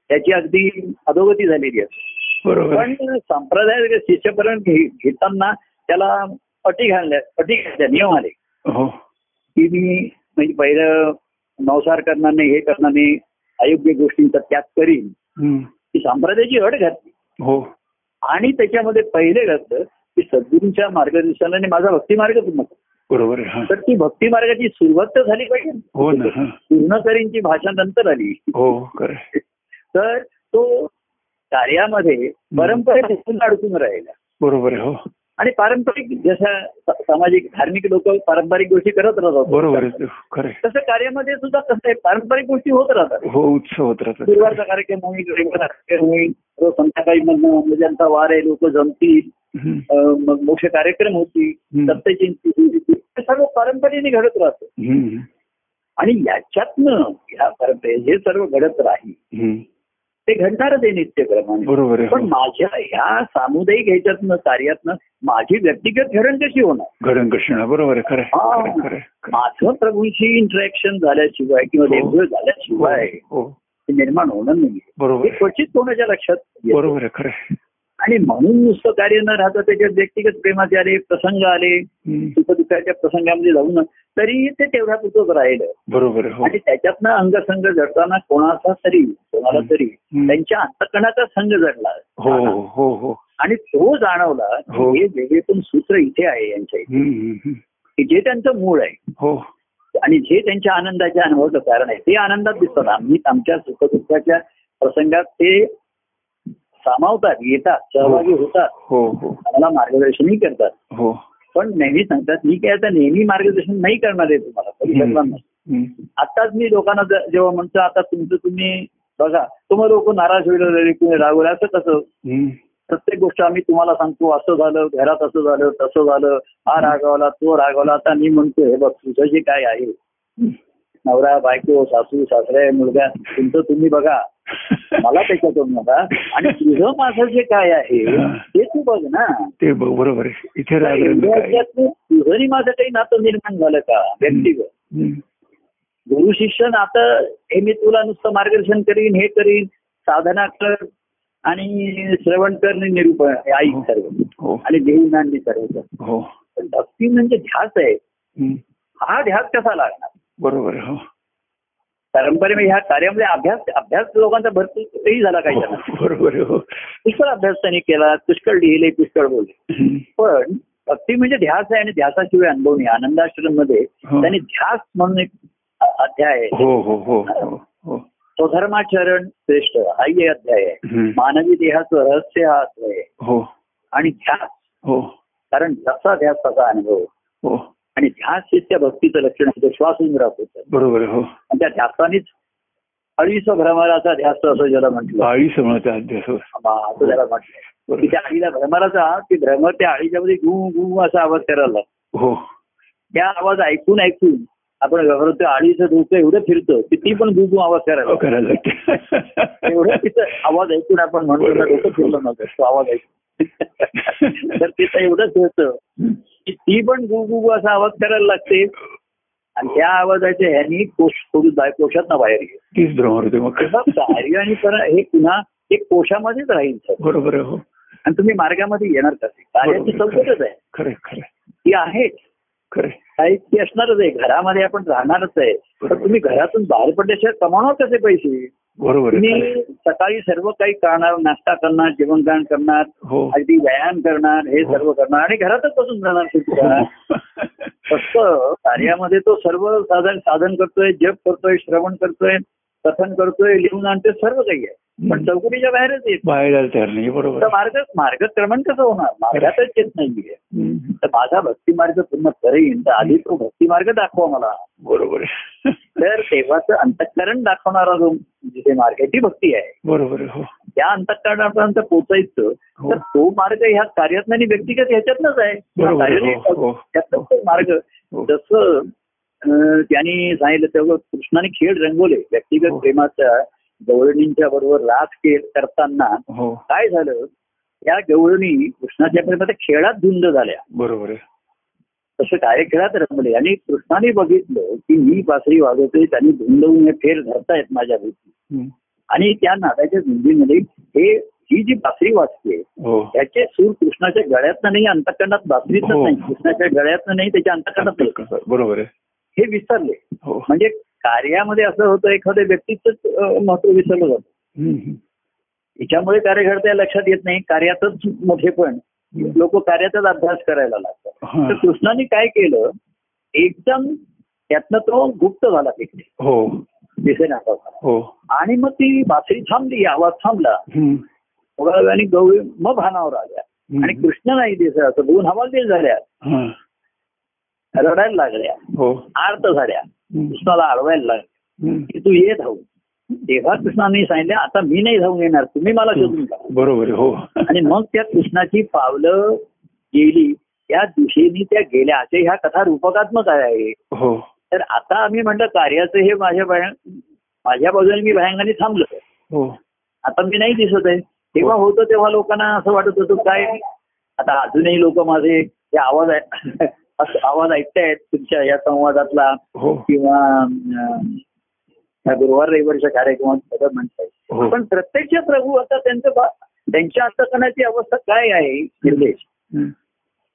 त्याची अगदी अधोगती झालेली आहे बरोबर पण. संप्रदाय शिष्यपर्यंत घेताना त्याला अटी घालल्या अटी घातल्या नियम आले. हो. की मी म्हणजे पहिलं नवसार करणार नाही हे करणार नाही अयोग्य गोष्टींचा त्याग करीन. ती संप्रदायाची अट घातली. हो. आणि त्याच्यामध्ये पहिले घातलं की सद्गुरूंच्या मार्गदर्शनाने माझा भक्ती मार्ग पूर्ण. बरोबर. तर ती भक्ती मार्गाची सुरुवात तर झाली पाहिजे हो ना. पूर्ण करीनची भाषा नंतर आली. हो तर तो कार्यामध्ये परंपरेपासून अडकून राहिला. बरोबर हो. आणि पारंपरिक जशा स- सामाजिक धार्मिक लोक पारंपरिक गोष्टी करत राहतात बरोबर. तसं कार्यामध्ये सुद्धा कसं आहे पारंपरिक गोष्टी होत राहतात हो उत्सव होत राहतात गुरुवारचा कार्यक्रम होईल रविवारचा कार्यक्रम होईल संध्याकाळी मग ज्यांचा वार आहे लोक जमतील मग मोक्ष कार्यक्रम होतील होईल. हे सर्व पारंपरेने घडत राहतं. आणि याच्यातनं ह्या परंपरे हे सर्व घडत राहील. ते घडणारच आहे नित्यक्रमाने बरोबर आहे पण हो. माझ्या ह्या सामुदायिक ह्याच्यातनं कार्यातनं माझी व्यक्तिगत घडण कशी होणार घडण कृष्ण बरोबर आहे. हा. माझं प्रभूंशी इंटरॅक्शन झाल्याशिवाय किंवा हो. देवघर आहे. झाल्याशिवाय हो हो. ते निर्माण होणार नाही बरोबर हे. क्वचित कोणाच्या लक्षात. बरोबर आहे खरं. आणि म्हणून नुसतं कार्य न राहता त्याच्यात व्यक्तिगत प्रेमाचे आले प्रसंग आले. सुखदुःखाच्या प्रसंगामध्ये जाऊन तरी ते तेवढ्या पुरतच राहिलं. बरोबर हो. आणि त्याच्यातनं अंगसंग जडताना कोणाचा तरी कोणाला तरी. त्यांच्या अंतकणाचा संघ जडला. हो हो आणि तो जाणवला हो. हे वेगळेपण सूत्र इथे आहे यांच्या इथे. की जे त्यांचं मूळ आहे. हो. आणि जे त्यांच्या आनंदाच्या अनुभवाचं कारण आहे ते आनंदात दिसतात. आम्ही आमच्या सुखदुःखाच्या प्रसंगात ते सामावतात येतात सहभागी होतात. हो हो. आम्हाला मार्गदर्शनही करतात. हो. पण नेहमी सांगतात मी काय आता नेहमी मार्गदर्शन नाही करणार आहे तुम्हाला. आताच मी लोकांना जेव्हा म्हणतो आता तुमचं तुम्ही बघा तुम्हाला लोक नाराज होईल कोणी रागवलं असं कसं. प्रत्येक गोष्ट आम्ही तुम्हाला सांगतो असं झालं घरात असं झालं तसं झालं हा रागवला तो रागवला आता मी म्हणतो हे बघ तुझं जे काय आहे नवरा बायको सासू सासरे मुलगा तुमचं तुम्ही बघा. मला त्याच्यातून बघा आणि तुझं माझं जे काय आहे ते तू बघ ना. ते बरोबर आहे. इथे तर राग एवढ्या ह्याच्यातनं तुझं आणि माझं काही नातं निर्माण झालं का? व्यक्तिगत. गुरु शिष्य नातं हे मी तुला नुसतं मार्गदर्शन करीन हे करीन. साधना कर आणि श्रवण कर निरूपण हे ऐक सर्व. हो. आणि देऊन आणली सर्व. कर. हो. पण भक्ती म्हणजे ध्यास आहे. हा ध्यास कसा लागणार? बरोबर हो. परंपरेमध्ये ह्या कार्यामध्ये अभ्यास अभ्यास लोकांचा भरपूरही झाला काही हो, बरोबर हो. पुष्कळ अभ्यास त्यांनी केला पुष्कळ लिहिले पुष्कळ बोलले. पण भक्ती म्हणजे ध्यास आहे आणि ध्यासाशिवाय अनुभव नाही. आनंदाश्रममध्ये हो. त्यांनी ध्यास म्हणून एक अध्याय आहे. हो हो हो हो हो. स्वधर्माचरण श्रेष्ठ हाही अध्याय आहे. मानवी देहाचं रहस्य हा अध्याय आहे. हो. आणि ध्यास. हो. कारण जसा ध्यास तसा अनुभव. हो. आणि ध्यास हे त्या भक्तीचं लक्षण आहे तो श्वास होऊन राहतो आणि बरोबर हो. त्या ध्यासानेच अडीच भ्रमराचा ध्यास असं ज्याला म्हटलं. हो. असं त्याला म्हटलं. की. त्या आळीला भ्रमराचा ते भ्रमर त्या आळीच्या मध्ये गु गु असा आवाज करायला. हो. त्या आवाज ऐकून ऐकून आपण घाबरतो आळीचं डोकं एवढं फिरतं की ती पण गुगू आवाज करायला एवढं तिचं आवाज ऐकून आपण म्हणतो ना डोकं फिरलं नव्हतं तो आवाज ऐकून. तर तिचं एवढंच होतं. की ती पण गुगू असा आवाज करायला लागते. आणि त्या आवाजाच्या ह्यानी कोश कोशात बाहेर तीच भ्रमर होते मग. कार्य आणि पर हे पुन्हा एक कोशामध्येच राहील बरोबर हो. आणि तुम्ही मार्गामध्ये येणार कसे कार्याची चौकटच आहे खरे खरे ती आहे. खरे काही ती असणारच आहे. घरामध्ये आपण राहणारच आहे. तर तुम्ही घरातून बाहेर पडल्याशिवाय कमावणार कसे पैसे? बरोबर खरं. सकाळी सर्व काही करणार नाश्ता करणार जेवणखाण करणार हो अगदी व्यायाम करणार हे हो. सर्व करणार आणि घरातच बसून सुद्धा फक्त कार्यामध्ये तो सर्व साधन साधन करतोय जप करतोय श्रवण करतोय कथन करतोय लिहून आणतोय सर्व काही आहे. पण चौकटीच्या बाहेरच येत बाहेर बरोबर. मार्ग मार्गक्रमण कसं होणार? मार्गातच येत नाहीये. तर माझा भक्ती मार्ग पूर्ण करेन तर आधी तो भक्ती मार्ग दाखवा मला. बरोबर. तर तेव्हाच अंतःकरण दाखवणारा जो जिथे मार्ग आहे ती भक्ती आहे. बरोबर हो. त्या अंतःकरणापर्यंत पोहोचायचं हो. तर तो मार्ग ह्या कार्यात आणि व्यक्तिगत ह्याच्यातनच आहे. हो, मार्ग. जसं त्यांनी सांगितलं तेव्हा कृष्णाने खेळ रंगवले व्यक्तिगत हो. प्रेमाच्या गवळणींच्या बरोबर रास खेळ करताना हो. काय झालं? या गवळणी कृष्णाच्या प्रेमात खेळात धुंद झाल्या. बरोबर तसं काय खेळात रमले आणि कृष्णाने बघितलं की मी बासरी वाजवतोय त्यांनी धुंदवून हे फेर धरतायत माझ्या भीती. आणि त्या नादाच्या धुंदीमध्ये हे ही जी बासरी वाजते हो. त्याचे सूर कृष्णाच्या गळ्यातनं नाही अंतकरणात बासरीतच हो. नाही. कृष्णाच्या गळ्यातनं नाही त्याच्या अंतकरणात. बरोबर आहे. हे विसरले. हो. म्हणजे कार्यामध्ये असं होतं एखाद्या व्यक्तीच महत्त्व विसरलं जातं. याच्यामुळे कार्यकर्त्या लक्षात येत नाही. कार्यातच मोठेपण लोक कार्यातच अभ्यास करायला लागतात. तर कृष्णाने काय केलं? एकदम त्यातनं तो गुप्त झाला तिकडे. हो. हो. आणि मग ती बासरी थांबली आवाज थांबला. आणि गवळी मग भानावर आल्या. आणि कृष्ण नाही दिसत. दोन हवालदिल झाल्या. रडायला लागल्या. हो. आर्त झाल्या. कृष्णाला अडवायला लागल्या. की तू ये धावून. तेव्हा कृष्णाने सांगितलं आता मी नाही धावून येणार तुम्ही मला शोधून काढा. बरोबर हो. आणि मग त्या कृष्णाची पावलं गेली. त्या दिशेने त्या गेल्या. असे ह्या कथा रूपकात्मक आहे. हो. तर आता आम्ही म्हटलं कार्याचं हे माझ्या माझ्या बाजूने मी भयंगाने थांबलो. हो. आता मी नाही दिसत आहे. तेव्हा होतं तेव्हा लोकांना असं वाटत होतं काय? आता अजूनही लोक माझे हे आवाज आहे असं आवाज ऐकतायत तुमच्या या संवादातला हो. किंवा गुरुवार रविवारच्या कार्यक्रमात सगळं म्हणतायत हो. पण प्रत्यक्ष प्रभू आता त्यांचं त्यांच्या अंतकरणाची अवस्था काय आहे निर्देश.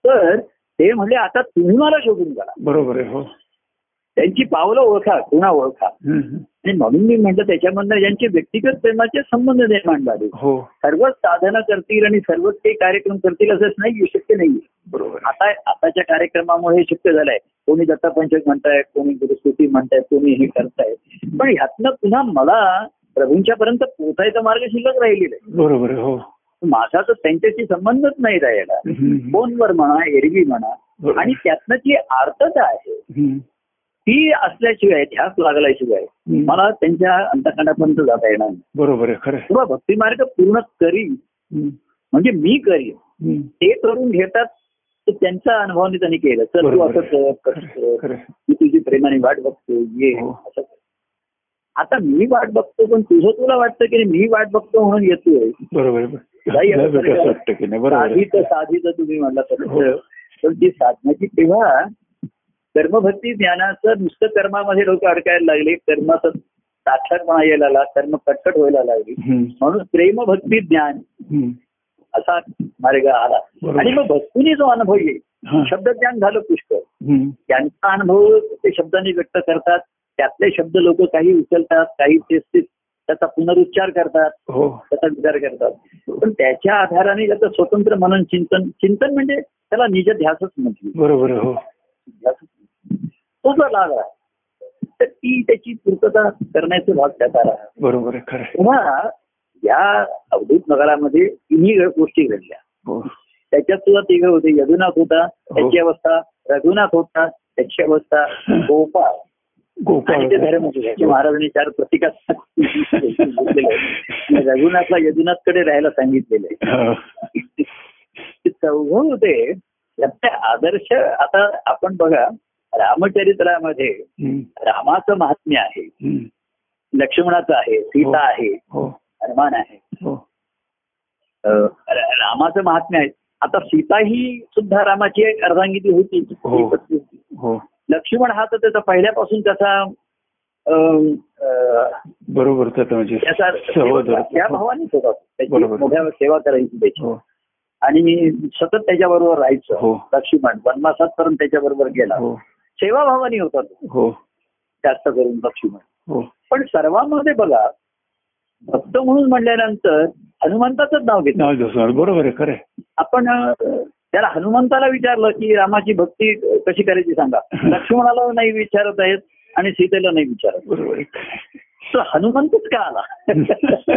तर ते म्हणले आता तुम्ही मला शोधून काढा. बरोबर आहे हो. त्यांची पावलं ओळखा गुणा ओळखा. आणि म्हणून मी म्हटलं त्याच्यामधनं ज्यांचे व्यक्तिगत प्रेमाचे संबंध निर्माण झाले. हो. सर्वच साधनं करतील आणि सर्वच काही कार्यक्रम करतील असंच नाही शक्य नाही बरोबर. आता आताच्या कार्यक्रमामुळे हे शक्य झालंय. कोणी दत्तपंचक म्हणतायत कोणी गुरुस्तुती म्हणतायत कोणी हे करतायत. पण ह्यातनं पुन्हा मला प्रभूंच्या पर्यंत पोहोचायचा मार्ग शिल्लक राहिलेला आहे. बरोबर हो. माझा तर त्यांच्याशी संबंधच नाही राहिला. फोनवर म्हणा एरवी म्हणा. आणि त्यातनं जी आर्तता आहे ती असल्याशिवाय ध्यास लागल्याशिवाय. मला त्यांच्या अंतखंडापर्यंत जाता येणार नाही. बरोबर खरं आहे. किंवा भक्तिमार्ग पूर्ण करीन. हम्म, म्हणजे मी करीन. ते करून घेतात तर त्यांच्या अनुभवाने त्यांनी केलं तर तू असं. कर. मी तुझी प्रेमाने वाट बघतो ये हो. असं. आता मी वाट बघतो पण तुझं तुला वाटतं की मी वाट बघतो म्हणून येतोय बरोबर आहे. नाही, तुला असं भेट असं नाही. वाटतं की नाही बरोबर साधी आहे. तर साधी तर तुम्ही म्हणला तर हो. पण ती साधनाची तेव्हा कर्मभक्ती ज्ञानाचं नुसतं कर्मामध्ये लोक अडकायला लागले कर्माचं साक्षरपणा यायला लागला कर्म कटकट व्हायला लागली म्हणून प्रेम भक्ती ज्ञान. असा मार्ग आला. आणि मग भक्तीने जो अनुभव येईल. शब्दज्ञान झालं पुष्कळ. त्यांचा अनुभव ते शब्दांनी व्यक्त करतात त्यातले शब्द लोक काही उचलतात काही तेच तेच त्याचा पुनरुच्चार करतात हो. त्याचा विचार करतात. पण त्याच्या आधाराने त्याचं स्वतंत्र मनन चिंतन चिंतन म्हणजे त्याला निज ध्यासच म्हटली. बरोबर आहे हो. तो जर लागला तर ती त्याची पूर्तता करण्याचा भाग त्याचा राहा बरोबर आहे खरं आहे. तेव्हा या अवधूत नगरामध्ये तिन्ही गोष्टी घडल्या. हो. त्याच्यात सुद्धा तिघ होते. यदुनाथ होता त्याची अवस्था रघुनाथ होता त्याची अवस्था गोपाळ. गोपाळ महाराजांनी चार प्रतिका रघुनाथला यदुनाथकडे राहायला सांगितलेलं आहे. हा. ते चौघ होते. त्याचे आदर्श आता आपण बघा रामचरित्रामध्ये रामाचं महात्म्य आहे. लक्ष्मणाचं आहे सीता आहे. हनुमान आहे. हो. रामाचं महात्म्य आहे. आता सीता ही सुद्धा रामाची एक अर्धांगिनी होती. हो. ती पत्नी होती. हो. लक्ष्मण हा तर त्याचा पहिल्यापासून त्याचा बरोबर त्याचा म्हणजे त्या भावानेच होता. त्याची. मोठ्या सेवा करायची त्याची. हो. आणि सतत त्याच्याबरोबर राहायचं. हो. लक्ष्मण वनवासात पर्यंत त्याच्याबरोबर गेला. हो. सेवाभावाने होता तो. हो. जास्त करून लक्ष्मण. पण सर्वांमध्ये बघा भक्त म्हणून म्हणल्यानंतर हनुमंताचंच नाव घेतलं. बरोबर आहे खरं. आपण त्याला हनुमंताला विचारलं की रामाची भक्ती कशी करायची सांगा. लक्ष्मणाला नाही विचारत आहेत आणि सीतेला नाही विचारत. बरोबर आहे तर हनुमंतच का आला?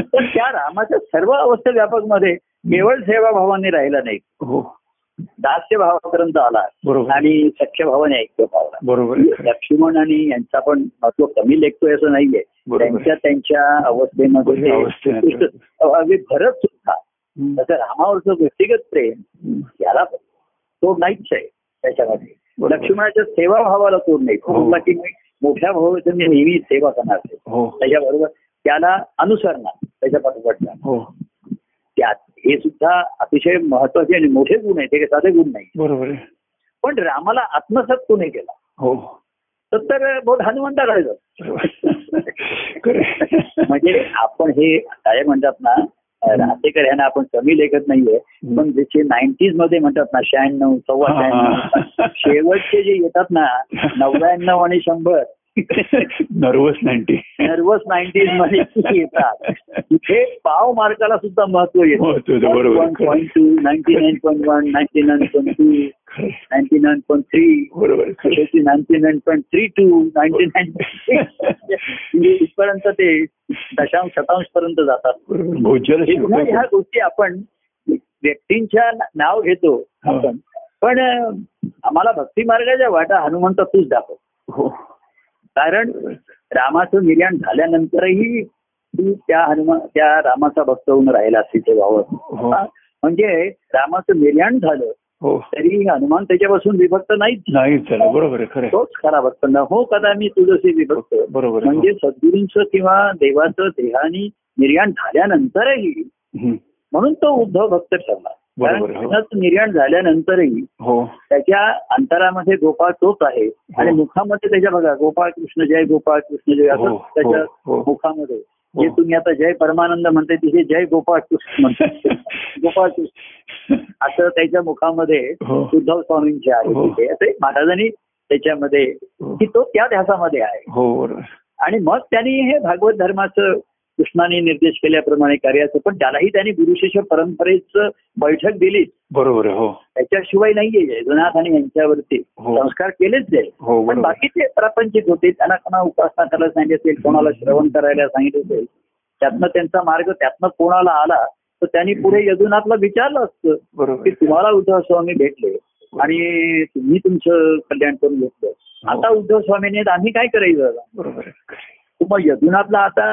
तर त्या रामाच्या सर्व अवस्था व्यापकमध्ये केवळ सेवाभावाने राहिला नाही. हो. दास्य भावापर्यंत आला आणि सख्य भावाने ऐक्य पावला बरोबर. लक्ष्मण आणि यांचा पण महत्त्व कमी लेखतोय असं नाहीये. त्यांच्या त्यांच्या अवस्थेमध्ये अगदी भरत सुद्धा. तसं रामावरचं व्यक्तिगत प्रेम. याला तो नाहीच आहे त्याच्यामध्ये. लक्ष्मणाच्या सेवाभावाला तो नाही तो हो. म्हणला की मी मोठ्या भावाचं नेहमी सेवा करणार. हो त्याच्याबरोबर त्याला अनुसरणार त्याच्या पाठोपाठला हो त्यात. हे सुद्धा अतिशय महत्त्वाचे आणि मोठे गुण आहेत. हे साधे गुण नाही. बरोबर पण रामाला आत्मसात कोणी केला. हो. तर हनुमंताकडे जातो बरोबर. खरं आहे. म्हणजे आपण हे काय म्हणतात ना राहतेकर यांना आपण कमी लेखत नाहीये पण जसे नाईन्टीजमध्ये म्हणतात ना शहाण्णव सव्वा शहाण्णव. शेवटचे जे येतात ना नव्याण्णव आणि शंभर नर्वस नाईन्टी नर्वस नाईन्टीजमध्ये येतात इथे पाव मार्काला सुद्धा महत्त्व येतं, point two ninety nine point one ninety nine point two ninety nine point three बरोबर. Ninety nine point three two ninety nine इथपर्यंत ते दशांश शतांश पर्यंत जातात. हे ह्या. गोष्टी आपण व्यक्तींच्या नाव घेतो हा. आपण. पण आम्हाला भक्ती मार्गाच्या वाटा हनुमंत तूच दाखव. हो. कारण रामाचं निर्याण झाल्यानंतरही तू त्या हनुमान त्या रामाचा भक्त होऊन राहिला हो. भाव म्हणजे रामाचं निर्याण झालं हो तरी हनुमान त्याच्यापासून विभक्त नाहीच बरोबर. तोच खरा भक्त न हो कदा मी तुझशी विभक्त बरोबर आहे. म्हणजे सद्गुरूंचं किंवा देवाचं देहानी निर्याण झाल्यानंतरही हं. म्हणून तो उद्धव भक्त ठरला हो. निर्याण झाल्यानंतरही हो त्याच्या अंतरामध्ये गोपाळ तोच आहे आणि मुखामध्ये त्याच्या बघा गोपाळ कृष्ण जय गोपाळ कृष्ण जय हो, असं त्याच्या हो, हो. मुखामध्ये हो. जे तुम्ही आता जय परमानंद म्हणते तिथे जय गोपाळ कृष्ण म्हणतात गोपाळ कृष्ण असं त्याच्या मुखामध्ये हो. उद्धव स्वामींचे आहे हो. तिथे असं महाराजांनी त्याच्यामध्ये हो. की तो त्या ध्यासामध्ये आहे हो आणि मग त्यांनी हे भागवत धर्माचं कृष्णाने निर्देश केल्याप्रमाणे कार्याचं पण त्यालाही त्यांनी गुरुशिष्य परंपरेचं बैठक दिली बरोबर हो. त्याच्याशिवाय नाहीये जयनाथ आणि यांच्यावरती हो. संस्कार केलेच जाईल हो पण बाकीचे प्रापंचिक होते त्यांना कोणा उपासना करायला सांगितले असेल कोणाला श्रवण करायला सांगितलं असेल त्यातनं त्यांचा मार्ग त्यातनं कोणाला आला तर त्यांनी पुढे यदुनाथला विचारलं असतं की. तुम्हाला उद्धव स्वामी भेटले आणि तुम्ही तुमचं कल्याण करून घेतलं. आता उद्धव स्वामीने आम्ही काय करायचं? मग यदुनाथला आता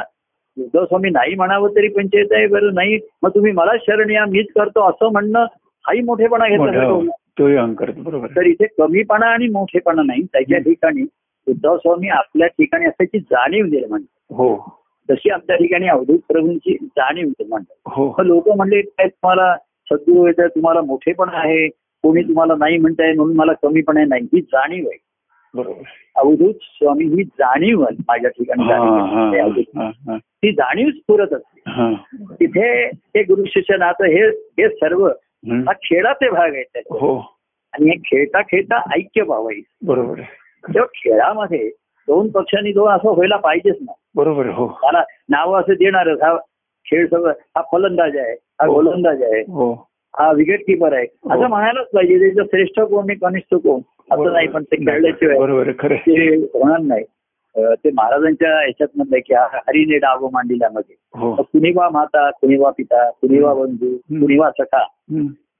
उद्धव स्वामी नाही म्हणावं तरी पंचायत आहे बरं नाही मग तुम्ही मला शरण या मीच करतो असं म्हणणं हाही मोठेपणा मोठा घेतला. तर इथे कमीपणा आणि मोठेपणा नाही त्याच्या ठिकाणी उद्धव स्वामी आपल्या ठिकाणी असल्याची जाणीव निर्माण हो. तशी आपल्या ठिकाणी अवधूत प्रभूंची जाणीव निर्माण हो. लोक म्हणले काय तुम्हाला सद्गुरू येतं तुम्हाला मोठेपणा आहे कोणी तुम्हाला नाही म्हणताय म्हणून मला कमीपणा नाही ही जाणीव आहे. बरोबर. अवधूत स्वामी ही जाणीव माझ्या ठिकाणी ती जाणीव स्फुरत असते. तिथे हे गुरु शिष्य नातं हे हे सर्व हं. खेळाचे भाग आहेत त्याचे. हो. आणि हे खेळता खेळता ऐक्य व्हावं बरोबर तेव्हा खेळामध्ये दोन पक्षांनी दोन असं व्हायला पाहिजेच ना. बरोबर. हो. त्याला नावं असं देणारच. हा खेळ सगळं हा फलंदाज आहे हा हो. गोलंदाज आहे. हा. विकेट किपर आहे. हो. असं म्हणायलाच पाहिजे त्याचं श्रेष्ठ कोण आणि कनिष्ठ कोण असं नाही पण ते खेळल्याशिवाय बरोबर. ते होणार नाही. ते महाराजांच्या ह्याच्यात म्हणलंय की हा हरीने डाव मांडिल्यामध्ये. हो. कुणी वा माता कुणी वा पिता कुणी वा बंधू कुणी वा सखा.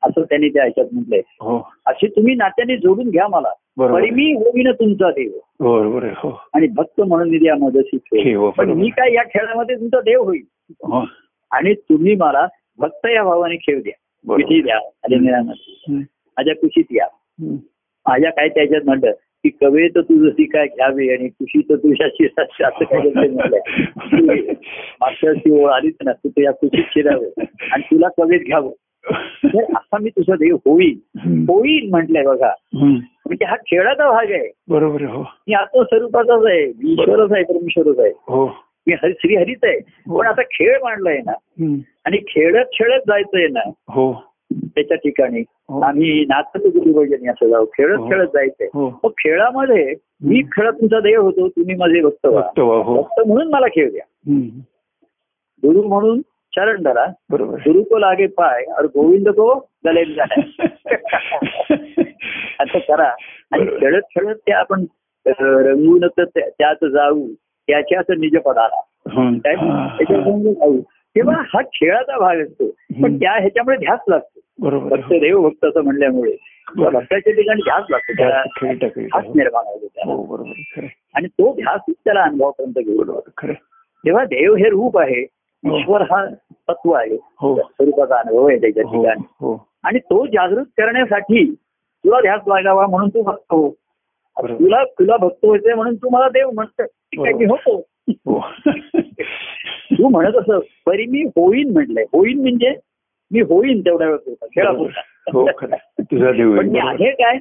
असं त्यांनी त्या ह्याच्यात म्हटलंय. हो. अशी तुम्ही नात्याने जोडून घ्या मला. तरी मी होईन तुमचा देव. बरोबर आहे. आणि भक्त म्हणून हे ठेव हो, पण. मी काय या खेळामध्ये तुमचा देव होईल आणि तुम्ही मला भक्त या भावाने खेळ द्या. विधी द्या. माझ्या कुशीत या. माझ्या काय त्याच्यात म्हणलं की कवे तर तू जशी काय घ्यावी आणि कुशी तर तुझ्या शिराशी असं काय की मागच्या ओळ आलीच ना तू तुझ्या कुशीत शिरावं. आणि तुला कवेत घ्यावं. तर असा मी तुझा देव होईल. होईल म्हटलंय बघा. म्हणजे हा खेळाचा भाग आहे. बरोबर. हो. मी आत्मस्वरूपाचाच आहे. मी ईश्वरच आहे परमेश्वरच आहे. हो. मी हरी श्री हरीच आहे. पण आता खेळ मांडलाय ना. हं. आणि खेळत खेळत जायचंय ना. हो. त्याच्या ठिकाणी. हो. आम्ही नाचत गुरुभजनी असं जाऊ खेळत हो. खेळत जायचंय. हो. मग खेळामध्ये मी खेळत तुमचा देव होतो तुम्ही माझे भक्त भक्त हो. म्हणून मला खेळ द्या. हं. गुरु म्हणून शरण धरा. बरोबर. गुरु को लागे पाय और गोविंद को गले असं करा. आणि. खेळत खेळत ते आपण रंगून त्यात जाऊ. त्याच्याच निज पदाला हं. हा, हा. तेव्हा हा खेळाचा भाग असतो पण. त्या ह्याच्यामुळे ध्यास लागतो भक्त. देव भक्त असं म्हणल्यामुळे भक्ताच्या ठिकाणी ध्यास लागतो त्याला. ध्यास निर्माण होतो त्याला हो. आणि तो ध्यासच त्याला अनुभवापर्यंत घेऊन. तेव्हा देव हे रूप आहे हो. ईश्वर हा तत्व आहे हो. स्वरूपाचा अनुभव आहे त्याच्या हो ठिकाणी हो आणि तो जागृत करण्यासाठी तुला ध्यास लागावा म्हणून तू भक्त हो. तुला तुला भक्त व्हायचंय म्हणून तू मला देव म्हणतो ठीक आहे मी होतो हो. तू म्हणत असं परी मी होईन म्हटलंय होईन म्हणजे मी होईन तेवढ्या वेळ खेळापुरता हो. तुझा देव पण मी आहे. काय?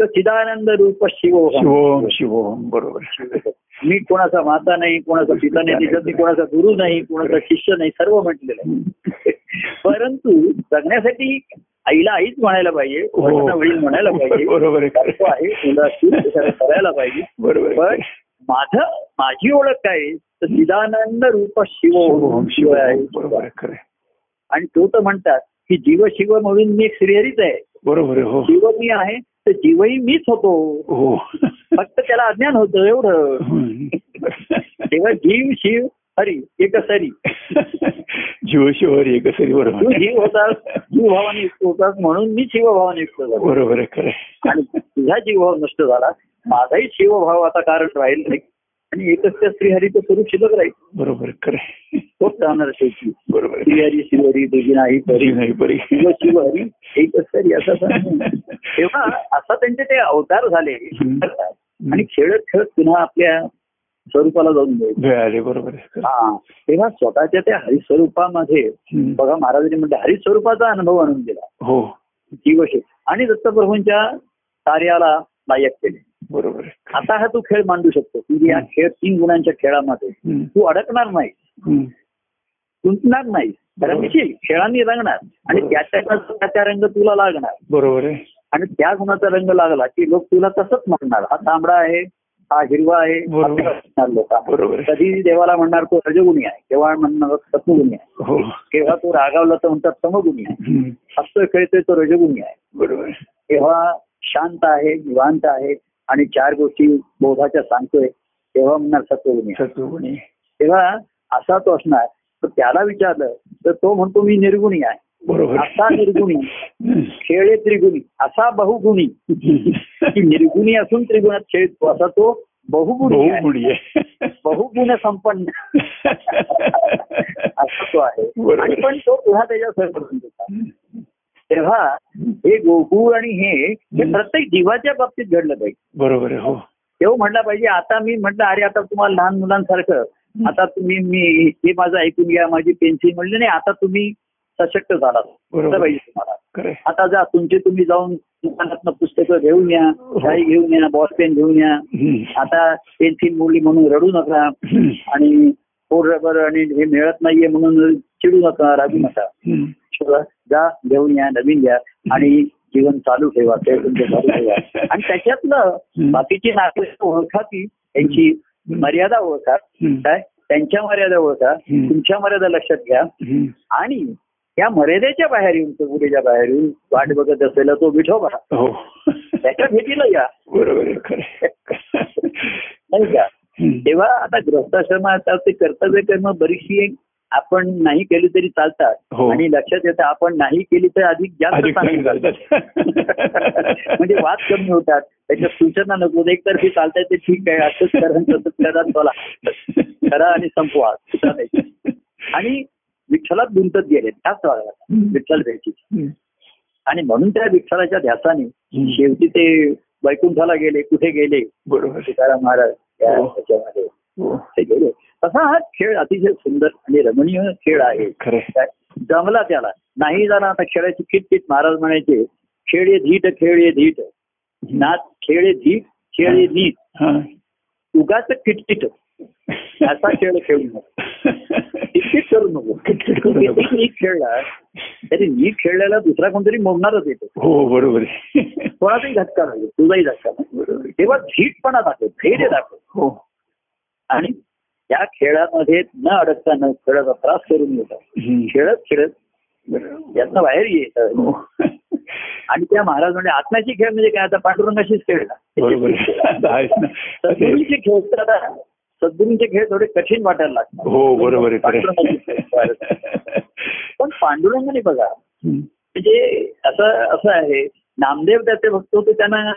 तर चिदानंद रूप शिव शिवोम शिवोम बरोबर. मी कोणाचा माता नाही कोणाचा पिता नाही दिसत नाही कोणाचा गुरु नाही कोणाचा शिष्य नाही सर्व म्हटलेलं आहे. परंतु जगण्यासाठी आईला आईच म्हणायला पाहिजे वडिलांना वडील म्हणायला पाहिजे बरोबर आहे. करायला पाहिजे बरोबर. पण माझं माझी ओळख काय आहे? तर चिदानंद रूप शिव शिव आहे. आणि तो तर म्हणतात की जीव शिव म्हणून मी एक श्रीहरीच आहे बरोबर हो जीव मी आहे तर जीवही मीच होतो हो फक्त त्याला अज्ञान होतं एवढं. तेव्हा जीव शिव हरी एक सरी जीव शिवर एक सरी बरोबर. जीव होतास जीव भावाने युक्त होतास म्हणून मी शिवभावाने युक्त झालो. बरोबर आहे खरं. आणि तुझा जीवभाव नष्ट झाला. माझाही शिवभाव आता कारण राहील नाही. आणि एकच त्या श्रीहरीचं स्वरूप शिल्लक राहील. बरोबर खरं. तोच राहणार शेवटी. बरोबर. श्रीहरी शिवहरी तुझी नाही परी. नाही बरी शिव शिवहरी एकच तरी असं. तेव्हा असा त्यांचे ते अवतार झाले. आणि खेळत खेळत पुन्हा आपल्या स्वरूपाला जाऊन मिळाले. बरोबर. हा. तेव्हा स्वतःच्या त्या हरिस्वरूपामध्ये. बघा महाराजांनी म्हणजे हरिस्वरूपाचा अनुभव आणून दिला. हो. जीवशे आणि दत्तप्रभूंच्या कार्याला लायक केले. बरोबर आता हा तू खेळ मांडू शकतो. की या खेळ तीन गुणांच्या खेळामध्ये. तू अडकणार नाही. गुंतणार नाही. रंगशील खेळांनी रंगणार. आणि. त्याच्या त्या रंग तुला लागणार. बरोबर आहे. आणि त्या गुणाचा रंग लागला की लोक तुला तसंच म्हणणार. हा तांबडा आहे हा हिरवा आहे लोक. कधी देवाला म्हणणार तो रजगुणी आहे केव्हा म्हणणार सत्वगुणी आहे. हो. केव्हा तो रागावला तर म्हणतात समगुणी आहे. हसतोय खेळतोय तो रजगुणी आहे. बरोबर. तेव्हा शांत आहे निवांत आहे आणि चार गोष्टी बोधाच्या सांगतोय तेव्हा म्हणणार सत्वगुणी. सत्वगुणी तेव्हा असा तो असणार तर त्याला विचारलं तर तो म्हणतो मी निर्गुणी आहे. बरोबर. असा निर्गुणी. खेळे त्रिगुणी असा बहुगुणी की निर्गुणी असून त्रिगुणात खेळतो असा तो बहुगुणी बहुगुण संपन्न असा तो आहे. आणि पण तो पुन्हा त्याच्या सहकरून तेव्हा हे गोकुळ आणि हे. प्रत्येक जीवाच्या बाबतीत घडलं पाहिजे बरोबर हो तेव्हा म्हटलं पाहिजे आता मी म्हटलं अरे आता तुम्हाला लहान मुलांसारखं आता तुम्ही मी हे माझं ऐकून घ्या माझी पेन्सिल म्हणलं नाही आता तुम्ही सशक्त. असं पाहिजे तुम्हाला. आता जा तुमचे तुम्ही जाऊन दुकानात पुस्तकं घेऊन या शाई घेऊन या बॉस पेन घेऊन या. आता पेन्सिल मोडली म्हणून रडू नका. आणि फोर रबर आणि हे मिळत नाहीये म्हणून चिडू नका रागू नका जा घेऊन या नवीन घ्या आणि जीवन चालू ठेवा ते तुमचे चालू ठेवा आणि त्याच्यातलं. बाकीची नाते ओळखा की त्यांची मर्यादा ओळखा. काय त्यांच्या मर्यादा ओळखा. तुमच्या मर्यादा लक्षात घ्या. आणि या मर्यादेच्या बाहेर येऊन चौगुडीच्या बाहेर येऊन वाट बघत असलेला तो विठोबा हो. त्याच्या भेटीला या. बरोबर. नाही का. तेव्हा आता गृहस्थाश्रमात ते कर्तव्य कर्म बरीचशी आपण नाही केली तरी चालतात. हो. आणि लक्षात येतं आपण नाही केली तर अधिक जास्त चालतात. म्हणजे वाद कमी होतात. त्याच्या सूचना नको. एकतर्फी चालताय ते ठीक आहे. असंच करा आणि तसंच करा करा आणि संपवा. आणि विठ्ठलात गुंतत गेले त्याच विठ्ठल भेटी. आणि म्हणून त्या विठ्ठलाच्या ध्यासाने. शेवटी ते वैकुंठाला गेले कुठे गेले बरोबर. तुकाराम महाराज या हो. त्याच्यामध्ये हो. ते गेले तसा हा खेळ अतिशय सुंदर आणि रमणीय खेळ आहे खरं आहे. काय? जमला त्याला नाही झाला आता खेळाची किटकिट महाराज म्हणायचे खेळ धीट खेळ धीट नाच खेळ धीट खेळ नीट हा. उगाच किटकिट असा खेळ खेळू नको. करू नको. नीट खेळला तरी नीट खेळल्याला दुसरा कोणतरी मोडणारच येतो. हो बरोबर. कोणाचाही धक्का नाही तुझाही धक्का नाही. तेव्हा धीटपणा दाखव धैर्य दाखव. हो. आणि त्या खेळामध्ये न अडकता न खेळाचा त्रास करून हम्म. खेळत खेळत. यातनं बाहेर येत हो. आणि त्या महाराज म्हणजे आत्म्याची खेळ म्हणजे काय? आता पांडुरंगाशीच खेळला ना. सद्गुरूंचे खेळ थोडे कठीण वाटायला लागतात हो बरोबर. पण पांडुरंगाने बघा. म्हणजे असं असं आहे नामदेव त्याचे भक्त होते त्यांना.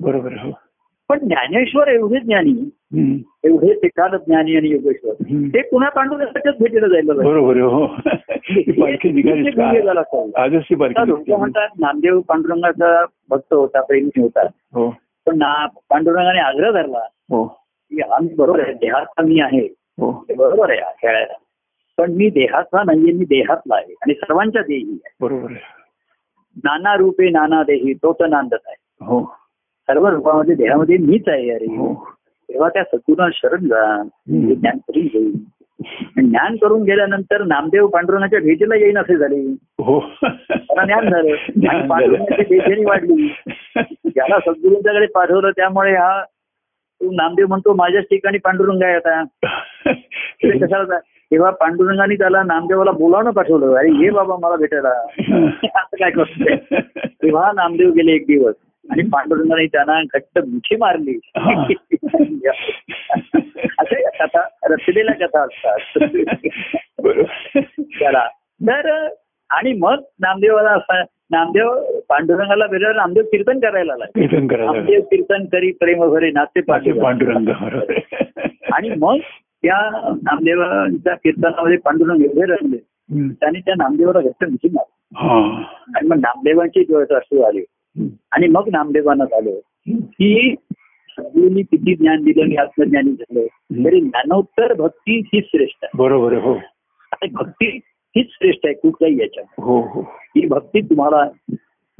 बरोबर. हो पण ज्ञानेश्वर एवढे ज्ञानी. एवढे ते ज्ञानी आणि योगेश्वर. ते पुन्हा पांडुरंगाच्याच भेटीला जायला. बरोबर. हो. म्हणतात नामदेव पांडुरंगाचा भक्त होता प्रेमी होता हो पण ना पांडुरंगाने आग्रह धरला हो की हा मी बरोबर आहे देहातला मी आहे. हो. ते बरोबर आहे खेळायला. पण मी देहातला नाहीये मी देहातला आहे आणि सर्वांच्या देही आहे. बरोबर नाना रूपे नाना देही तोच नांदत आहे. हो. सर्व रूपामध्ये देहामध्ये मीच आहे अरे. हो. तेव्हा त्या सद्गुणा शरण जा ज्ञान करून घेईल ज्ञान करून गेल्यानंतर नामदेव पांडुरंगाच्या भेटीला येईन असे झाले. हो. ज्ञान झालं. पांडुरंगाची बेचैनी वाढली. ज्याला सद्गुरूंच्याकडे पाठवलं त्यामुळे हा तो नामदेव म्हणतो माझ्याच ठिकाणी पांडुरंग आहे आता. ते कशाला तेव्हा पांडुरंगाने त्याला नामदेवाला बोलावणं पाठवलं. अरे ये बाबा मला भेटायला. असं काय करतोय? तेव्हा नामदेव गेले एक दिवस आणि पांडुरंगाने त्यांना घट्ट मिठी मारली. असं कथा रचलेल्या कथा असतात. त्याला तर आणि मग नामदेवाला असा नामदेव पांडुरंगाला वेळेवर नामदेव कीर्तन करायला लागले. कीर्तन करायला नामदेव कीर्तन करी प्रेम भरे नाते पांडुरंग. आणि मग त्या नामदेवांच्या कीर्तनामध्ये पांडुरंग एवढे रंगले. त्याने त्या नामदेवाला घट्ट मिठी मारली. हा. आणि मग नामदेवांची डोळ्यात अश्रू आले. आणि मग नामदेवांना झालं की सद्गुरूंनी किती ज्ञान दिलं आणि आत्मज्ञानी झालं. तरी ज्ञानोत्तर भक्ती हीच श्रेष्ठ आहे. बरोबर हो. भक्ती हीच श्रेष्ठ आहे कुठल्याही याच्या हो हो. ही भक्ती तुम्हाला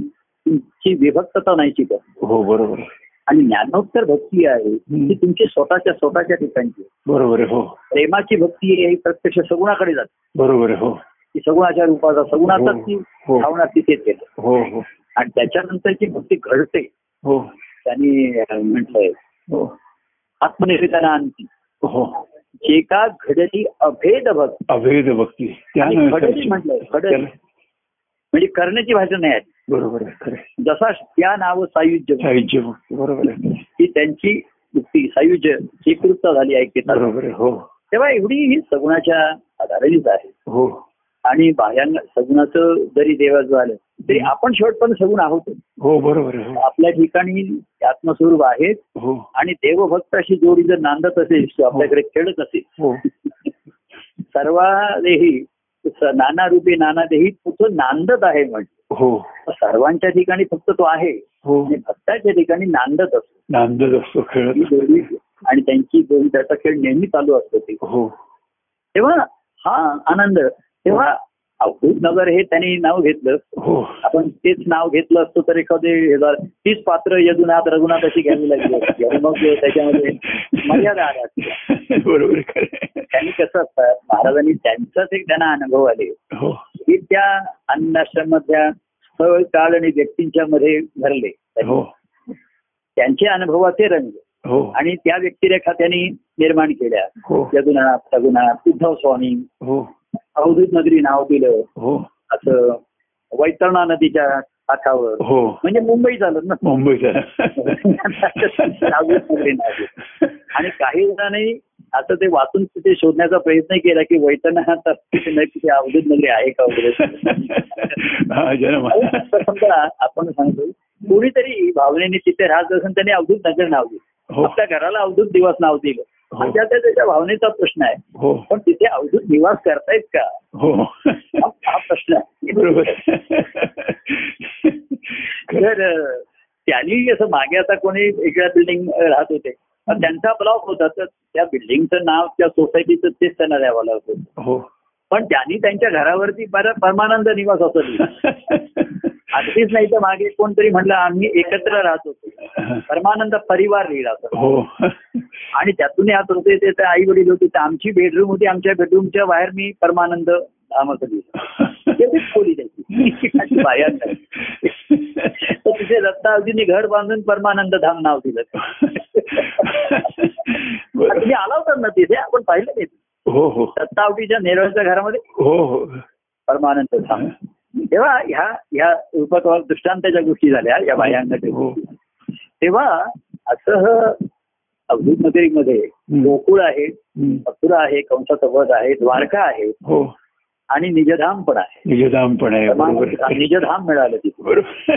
तुमची विभक्तता नाही शिकत. हो बरोबर. आणि ज्ञानोत्तर भक्ती आहे ती तुमची स्वतःच्या स्वतःच्या ठिकाणची. बरोबर हो. प्रेमाची भक्ती ही प्रत्यक्ष सगुणाकडे जाते. बरोबर हो. ती सगुणाच्या रूपाचा सगुणाचाच ती हो. भावना तिथेच येते. हो हो. आणि त्याच्यानंतरची भक्ती घडते. हो. त्यांनी म्हटलंय. हो. आत्मनिवेदना आणखी हो. जे का घडली अभेद भक्ती. अभेद भक्ती. घडली त्याला- म्हणजे करण्याची भाषा नाही आहे. बरोबर आहे आहे. जसा त्या नाव सायुज्य भक्ती. बरोबर आहे. ही त्यांची मुक्ती सायुज्य स्वीकृतता झाली ऐकतात बरोबर आहे हो. तेव्हा एवढी ही सगुणाच्या आधारेच आहे. हो. आणि बाह्यांग सगुणाचं जरी देवाचं झालं तरी आपण शेवटपर्यंत सगुण आहोत. हो बरोबर हो. आपल्या ठिकाणी आत्मस्वरूप आहे हो. आणि देवभक्ताशी जोडी जर नांदत असेल तो आपल्याकडे खेळत असेल. हो. सर्वादेही स- नाना रूपी नाना देही कुठं नांदत आहे म्हणजे हो. सर्वांच्या ठिकाणी फक्त तो आहे. हो. भक्ताच्या ठिकाणी नांदत असतो. नांदत असतो ही खेळत आणि त्यांची त्याचा खेळ नेहमी चालू असतो ते. हो. तेव्हा हा आनंद तेव्हा अवधूत नगर हे त्यांनी नाव घेतलं. हो. आपण तेच नाव घेतलं असतं तर एखादे तीच पात्र यदुनाथ रघुनाथ अशी घ्यावी लागली असती. आणि मग त्याच्यामध्ये मर्यादा आल्या असत्या. बरोबर. त्यांनी कसं असतं महाराजांनी त्यांचाच एक त्यांना अनुभव आले. हो. की त्या अन्नाश्रमातल्या स्थळ काळ आणि व्यक्तींच्या मध्ये भरले. हो. त्यांचे अनुभवाचे रंग. आणि त्या व्यक्तिरेखा त्यांनी निर्माण केल्या. यदुनाथ रघुनाथ उद्धव स्वामी अवधूत नगरी नाव दिलं. हो. असं वैतरणा नदीच्या काठावर. हो. म्हणजे मुंबई झालं ना. मुंबईचा अवधूत नगरी नाव दिलं. आणि काही जणांनी असं ते वाचून तिथे शोधण्याचा प्रयत्न केला की वैतरणा तिथे अवधूत नगरी आहे का वगैरे? समजा आपण सांगतो कोणीतरी भावनेने तिथे राहत असेल त्यांनी अवधूत नगर नाव दिलं. हो. आपल्या घराला अवधूत दिवस नाव दिलं. हो. आणि त्याच्या त्याच्या भावनेचा प्रश्न आहे. हो. पण तिथे अवधूत निवास करतायत का? हो. हा प्रश्न आहे. बरोबर. तर त्यांनी असं मागे आता कोणी वेगळ्या बिल्डिंग राहत होते. त्यांचा ब्लॉक होता तर त्या बिल्डिंगचं नाव त्या सोसायटीचं तेच त्यांना द्यावं लागत होतं. हो. पण त्यांनी त्यांच्या घरावरती बरं परमानंद निवास असं लिहिलं अगदीच नाही तर मागे कोणतरी म्हणलं आम्ही एकत्र राहत होतो. परमानंद परिवार लिहिला होता. हो. आणि त्यातून यात होते ते आई वडील होते तर आमची बेडरूम होती आमच्या बेडरूमच्या बाहेर मी परमानंद धामाचं लिहिलं ते खूप खोली त्याची बाहेर नाही. तर तिथे दत्तावजींनी घर बांधून परमानंद धाम नाव दिलं. तुम्ही आला होता ना तिथे? आपण पाहिलं नाही. हो हो. दत्तावटीच्या नेरळच्या घरामध्ये? हो हो. परमानंद धाम तेव्हा ह्या ह्या रूपात दृष्टांताच्या गोष्टी झाल्या या बाह्यांच्या हो. तेव्हा असं अवधूत नगरीमध्ये गोकुळ आहे. मथुरा आहे कंसाचा वध आहे द्वारका आहे. हो. आणि निजधाम पण आहे. निजधाम पण आहे परमानंद- निजधाम मिळालं तिथे बरोबर.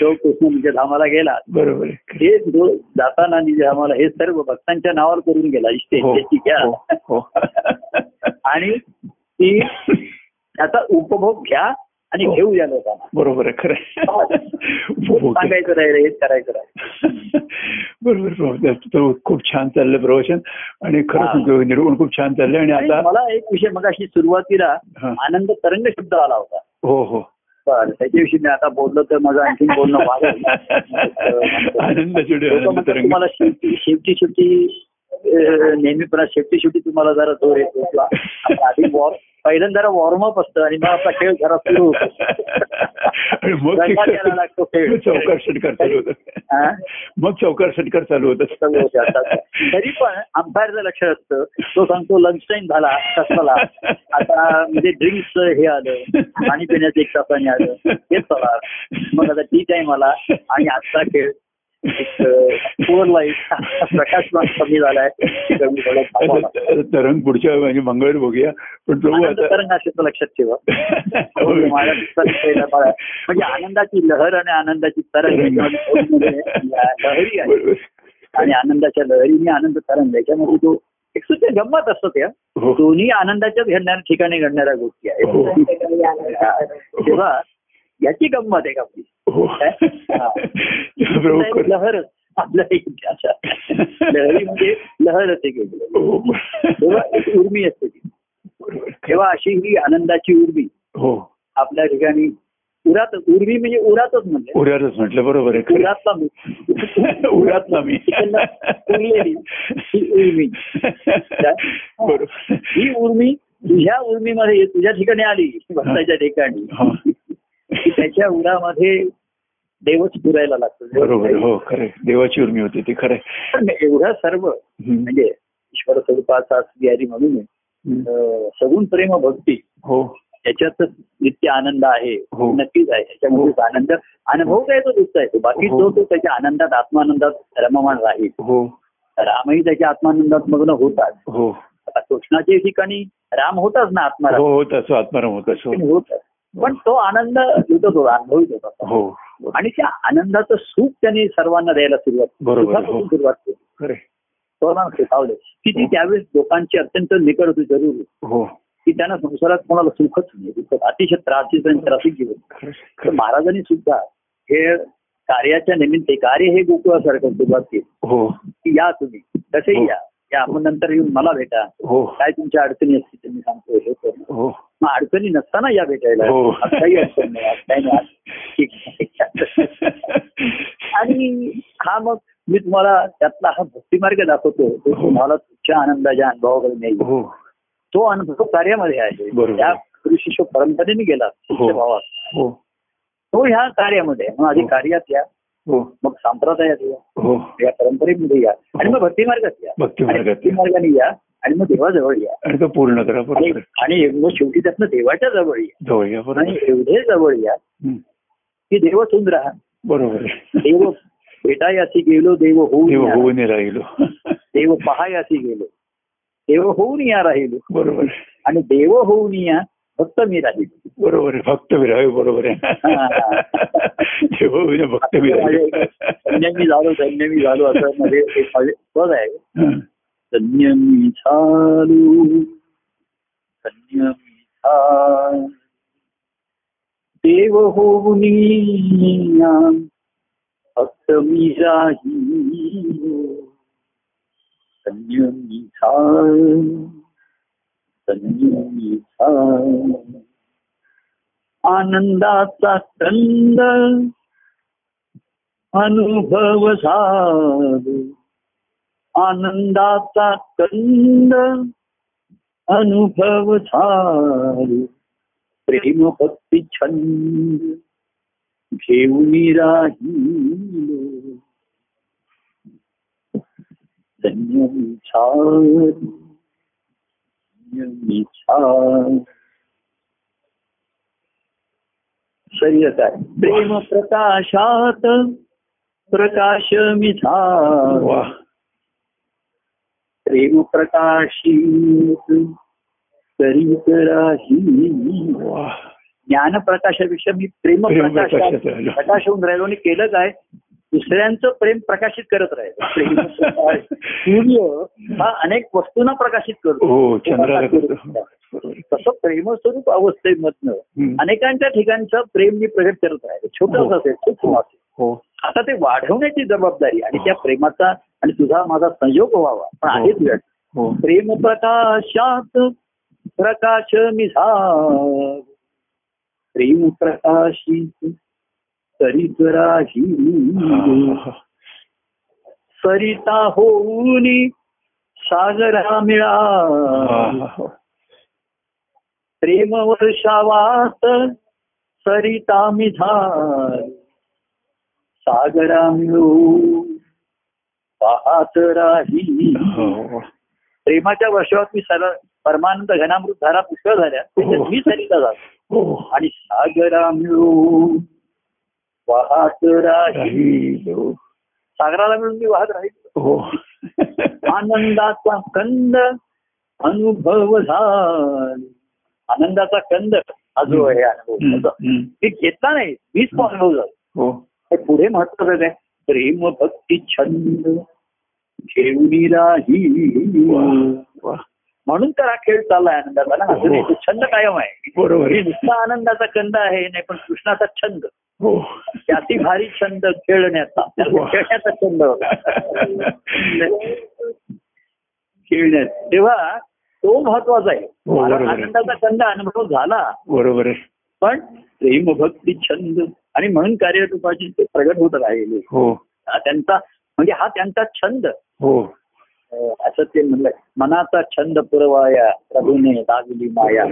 तो कृष्ण निजधामाला गेला. बरोबर. हे जाताना निजधामाला हे सर्व भक्तांच्या नावावर करून गेला इष्टे हो घ्या हो, हो. आणि ती त्याचा उपभोग घ्या आणि हो. घेऊ या लोकांना बरोबर आहे खरं आहे. उपभोग. सांगायचं राहिलं हेच करायचं राहिलं बरोबर खूप छान चाललं प्रवचन आणि हा. खरंच निर्गुण खूप छान चाललंय आणि आता मला एक विषय मग अशी सुरुवातीला हा. आनंद तरंग शब्द आला होता हो हो बरं त्याच्याविषयी मी आता बोललो तर माझं आणखी बोलणं आनंद तुम्हाला शेवटी शेवटी नेहमीपणा शेवटी शेवटी तुम्हाला जरा जोर येतो किंवा आधी वॉर पहिल्यांदा वॉर्मअप असतं आणि मग आपला खेळ जरा सुरू होतो. लागतो खेळ. मग चौकार षटकार चालू होत. हा? मग चौकार षटकार चालू होत. सगळं होतं आता. तरी पण अंपायरचं लक्ष असतं. तो सांगतो लंच टाइम झाला कसला आता म्हणजे ड्रिंक्स हे आलं पाणी पिण्याचं एक तासाने आलं. हे चला मग आता टी टाइम आला आणि आजचा खेळ. पुअर लाइट प्रकाश पण कमी झालाय. तरंग पुढच्या म्हणजे मंगळवारी बघूया पण आता तरंग असेल लक्षात ठेवा पाढा. म्हणजे आनंदाची लहर आणि आनंदाची तरंग लहरी आहे. आणि आनंदाच्या लहरीने आनंद तरंग याच्यामध्ये तो एक सुद्धा गंमत असतो त्या हो. दोन्ही आनंदाच्याच घडणाऱ्या ठिकाणी घडणाऱ्या गोष्टी हो. आहेत तेव्हा याची गंमत आहे का आपली हो हा. लहरच आपल्या एक अशा. लहरी म्हणजे लहरच एक वेगळं. हो. तेव्हा एक उर्मी असते ती. तेव्हा अशी ही आनंदाची उर्मी. हो. आपल्या ठिकाणी उरात उर्मी म्हणजे उरातच म्हणजे उऱ्यातच म्हटलं बरोबर आहे. उरातला मी. ना मी. उरलेली ही उर्मी. बरोबर. ही उर्मी तुझ्या उर्मीमध्ये तुझ्या ठिकाणी आली भक्ताच्या ठिकाणी. हा. त्याच्या उरामध्ये देवच पुरायला लागतो. बरोबर. हो खरे देवाची उर्मी होती ती खरं एवढं सर्व. म्हणजे ईश्वर स्वरूपाचा बिहारी म्हणून सगुण प्रेम भक्ती. हो. त्याच्यातच नित्य आनंद आहे. हो. नक्कीच आहे. त्याच्यामध्ये आनंद अनुभव काय तो दुसरा आहे. तो बाकी हो. जो तो त्याच्या आनंदात आत्मानंदात रममाण राहील. हो. रामही त्याच्या आत्मानंदात मग्न होतात. हो. आता कृष्णाच्या ठिकाणी राम होताच ना आत्माराम. हो होत असो आत्माराम होत असो. होत पण तो आनंद लुटत होता अनुभवित होता. हो. आणि त्या आनंदाचं सुख त्यांनी सर्वांना द्यायला सुरुवात हो. सुरुवात केली. सर्वांना शिकावले की ती. त्यावेळेस लोकांची अत्यंत निकट होती जरूर हो. की त्यांना संसारात कोणाला सुखच नाही अतिशय त्रासिक आणि त्रासिक जीवन. तर. महाराजांनी सुद्धा हे कार्याच्या निमित्त कार्य हे गोकुळासारखं सुरुवात केली. हो. की या तुम्ही कसेही हो. या. या आपण नंतर येऊन मला भेटा. हो. काय तुमच्या अडचणी असतील ते मी सांगतो हे करू हो. मग अडचणी नसताना या भेटायला. हो. आज काही अडचण नाही. आज काही नाही. आज ठीक आहे. आणि हा मग मी तुम्हाला त्यातला हा भक्तिमार्ग दाखवतो. तो हो. तुम्हाला तुमच्या आनंदाच्या अनुभवाकडे नेईल. हो. तो अनुभव कार्यामध्ये आहे. बरोबर. त्या शिष्य परंपरेने गेला. शिष्य भावात. हो. तो ह्या कार्यामध्ये आहे. मग आधी हो. कार्यात या. हो मग संप्रदायात या हो. या परंपरेमध्ये या. आणि मग भक्ती मार्गात या. भक्ती मार्गाने या. आणि मग देवाजवळ या. आणि तो पूर्ण करा आणि मग शेवटी त्यातनं देवाच्या जवळ या. जवळ या बरोबर. आणि. एवढे जवळ या हं. की देव राहा बरोबर. देव भेटायासी गेलो देव होऊन. होऊन राहिलो. देव पहायासी गेलो. देव होऊन या राहिलो. बरोबर. आणि देव होऊन या फक्त मी राहिलो. बरोबर आहे भक्त विराय बरोबर आहे. विराय धन्य मी झालो धन्य मी झालो असं मध्ये माझे पद आहे. हं. धन्य मी झालो धन्य मी झालो. देव होऊन फक्त मी झालो धन्य मी झालो. आनंदाचा कंद अनुभव झालो आनंदाचा कंद अनुभव झालो प्रेम भक्ती छंद घेऊन राहिलो। धन्य मी शरीरच आहे प्रेम प्रकाशात प्रकाश मी झालो वा प्रेम प्रकाशित करीत राही वा ज्ञान प्रकाशापेक्षा मी प्रेम प्रकाशात. प्रकाश होऊन राहिलो आणि केलं काय दुसऱ्यांचं प्रेम प्रकाशित करत राहिलो प्रकाश. सूर्य हा अनेक वस्तूंना प्रकाशित करतो. हो. तसं प्रेमस्वरूप अवस्थेमधनं. अनेकांच्या ठिकाणचं प्रेम मी प्रगट करत राहिलो छोटंच हो. असेल सूक्ष्म असेल हो. आता ते वाढवण्याची जबाबदारी आणि त्या प्रेमाचा आणि तुझा माझा संयोग व्हावा. पण आहे. तुझ्या हो. प्रेम प्रकाशात प्रकाश मिझा प्रेम प्रकाशित राही हा, हा, सरिता होऊन सागरा हा, मिळा. हा, हा. प्रेम वर्षावात सरिता मिझाल. सागरा मिळू. पाहत राही. हो. प्रेमाच्या वर्षावर मी सर परमानंद घनामृत धारा पुष्कळ झाल्या. त्याच्यात मी सरिता जातो हो. आणि सागरा मिळू. वाहत राही राहील. हो. सागराला मिळून मी वाहत राहील. हो. आनंदाचा कंद अनुभव झाला. आनंदाचा कंद हा जो आहे अनुभव. मी घेतला नाही मीच तो अनुभव झाला हो. हे पुढे महत्वाचं आहे. प्रेम भक्ती छंद घेऊन राही म्हणून तर हा खेळ चाललाय आनंदाचा ना. तो छंद कायम आहे. बरोबर हे. नुसता आनंदाचा कंद आहे नाही पण कृष्णाचा छंद. हो त्याची भारी छंद खेळण्याचा. खेळण्याचा छंद होता. खेळण्यात. तेव्हा तो महत्त्वाचा आहे. हो. आनंदाचा कंद अनुभव झाला. बरोबर पण प्रेम भक्ती छंद आणि म्हणून कार्यरूपाची ते प्रगट होत राहिले. हो. हा त्यांचा म्हणजे हा त्यांचा छंद. हो. असं ते म्हणलंय मनाचा छंद पुरवाया प्रभूने दाविली माया.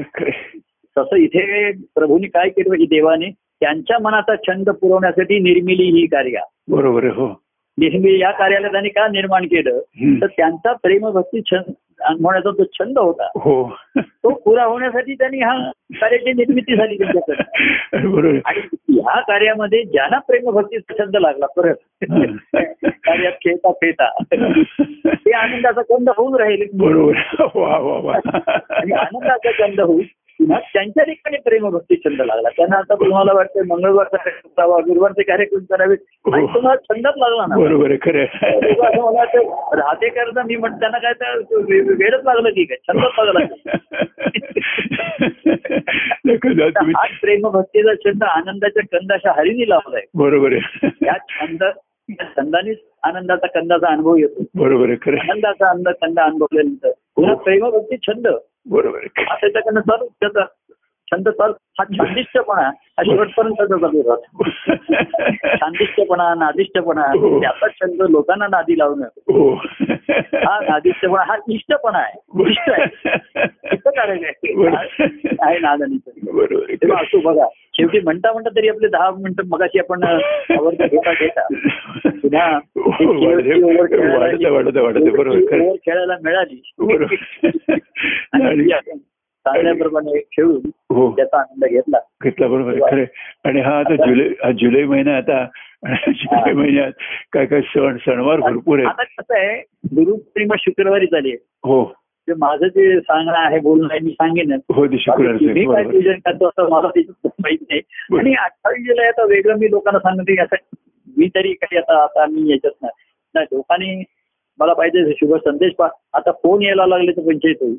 तसं इथे प्रभूने काय केलं? की देवाने त्यांच्या मनाचा छंद पुरवण्यासाठी निर्मिली ही कार्य. बरोबर हो. निर्मिली या कार्याला त्यांनी का निर्माण केलं. तर त्यांचा प्रेमभक्ती छंद होण्याचा जो छंद होता. हो. तो पुरा होण्यासाठी त्यांनी हा कार्याची निर्मिती झाली त्यांच्याकडे. आणि ह्या कार्यामध्ये ज्यांना प्रेमभक्तीचा छंद लागला परत कार्यात खेळता खेळता ते आनंदाचा कंद होऊन राहिले. बरोबर. वा वा वा. आणि आनंदाचा कंद होऊन पुन्हा त्यांच्या ठिकाणी प्रेमभक्ती छंद लागला. त्यांना आता तुम्हाला वाटतं मंगळवारचा कार्यक्रम करावा गुरुवारचे कार्यक्रम करावे आणि तुम्हाला छंदच लागला ना. बरोबर आहे खरं मला राहते करता मी म्हण त्यांना काय तर वेळच लागलं की काय? छंदच लागला. तुम्ही. हाच प्रेमभक्तीचा छंद आनंदाच्या कंदाच्या हरिणी लावलाय. बरोबर आहे. या छंद छंदानेच आनंदाचा कंदाचा अनुभव येतो. बरोबर आहे खरं. आनंदाचा अंद कंद अनुभवल्यानंतर. पुन्हा प्रेमभक्ती छंद. बरोबर आहे. हा त्याच्याकडनं चालू त्याचा छंद चालू हा छांदिष्टपणा हा शेवटपर्यंत चालू राहतो. छांदिष्टपणा नादिष्टपणा हो. त्याचा छंद लोकांना नादी लावणं हो. हा नादिष्टपणा हा इष्टपणा आहे. इष्ट आहे. नादनीचं. असो बघा. शेवटी म्हणता म्हणता तरी आपले दहा मिनिटं मगाशी आपण आवडतं घेता घेता. पुन्हा खेळायला मिळाली. आपण चांगल्याप्रमाणे खेळून हो. त्याचा आनंद घेतला. घेतला बरोबर आहे, खरं आहे. आणि हा आता जुलै हा जुलै महिना आता. जुलै महिन्यात काय काय सण सणवार भरपूर आहेत. आता कसं आहे गुरुपौर्णिमा शुक्रवारी झाली आहे. हो. ते माझं जे सांगणं आहे बोलणं आहे मी सांगेन. हो मी आहे, काय पूजन करतो असं मला माहीत नाही. आणि अठ्ठावीस जुलै आता वेगळं मी लोकांना सांगते असं मी तरी काही आता आता मी याच्यात नाही. नाही लोकांनी मला पाहिजे शुभ संदेश पा. आता फोन यायला लागले तर पंचायत होईल.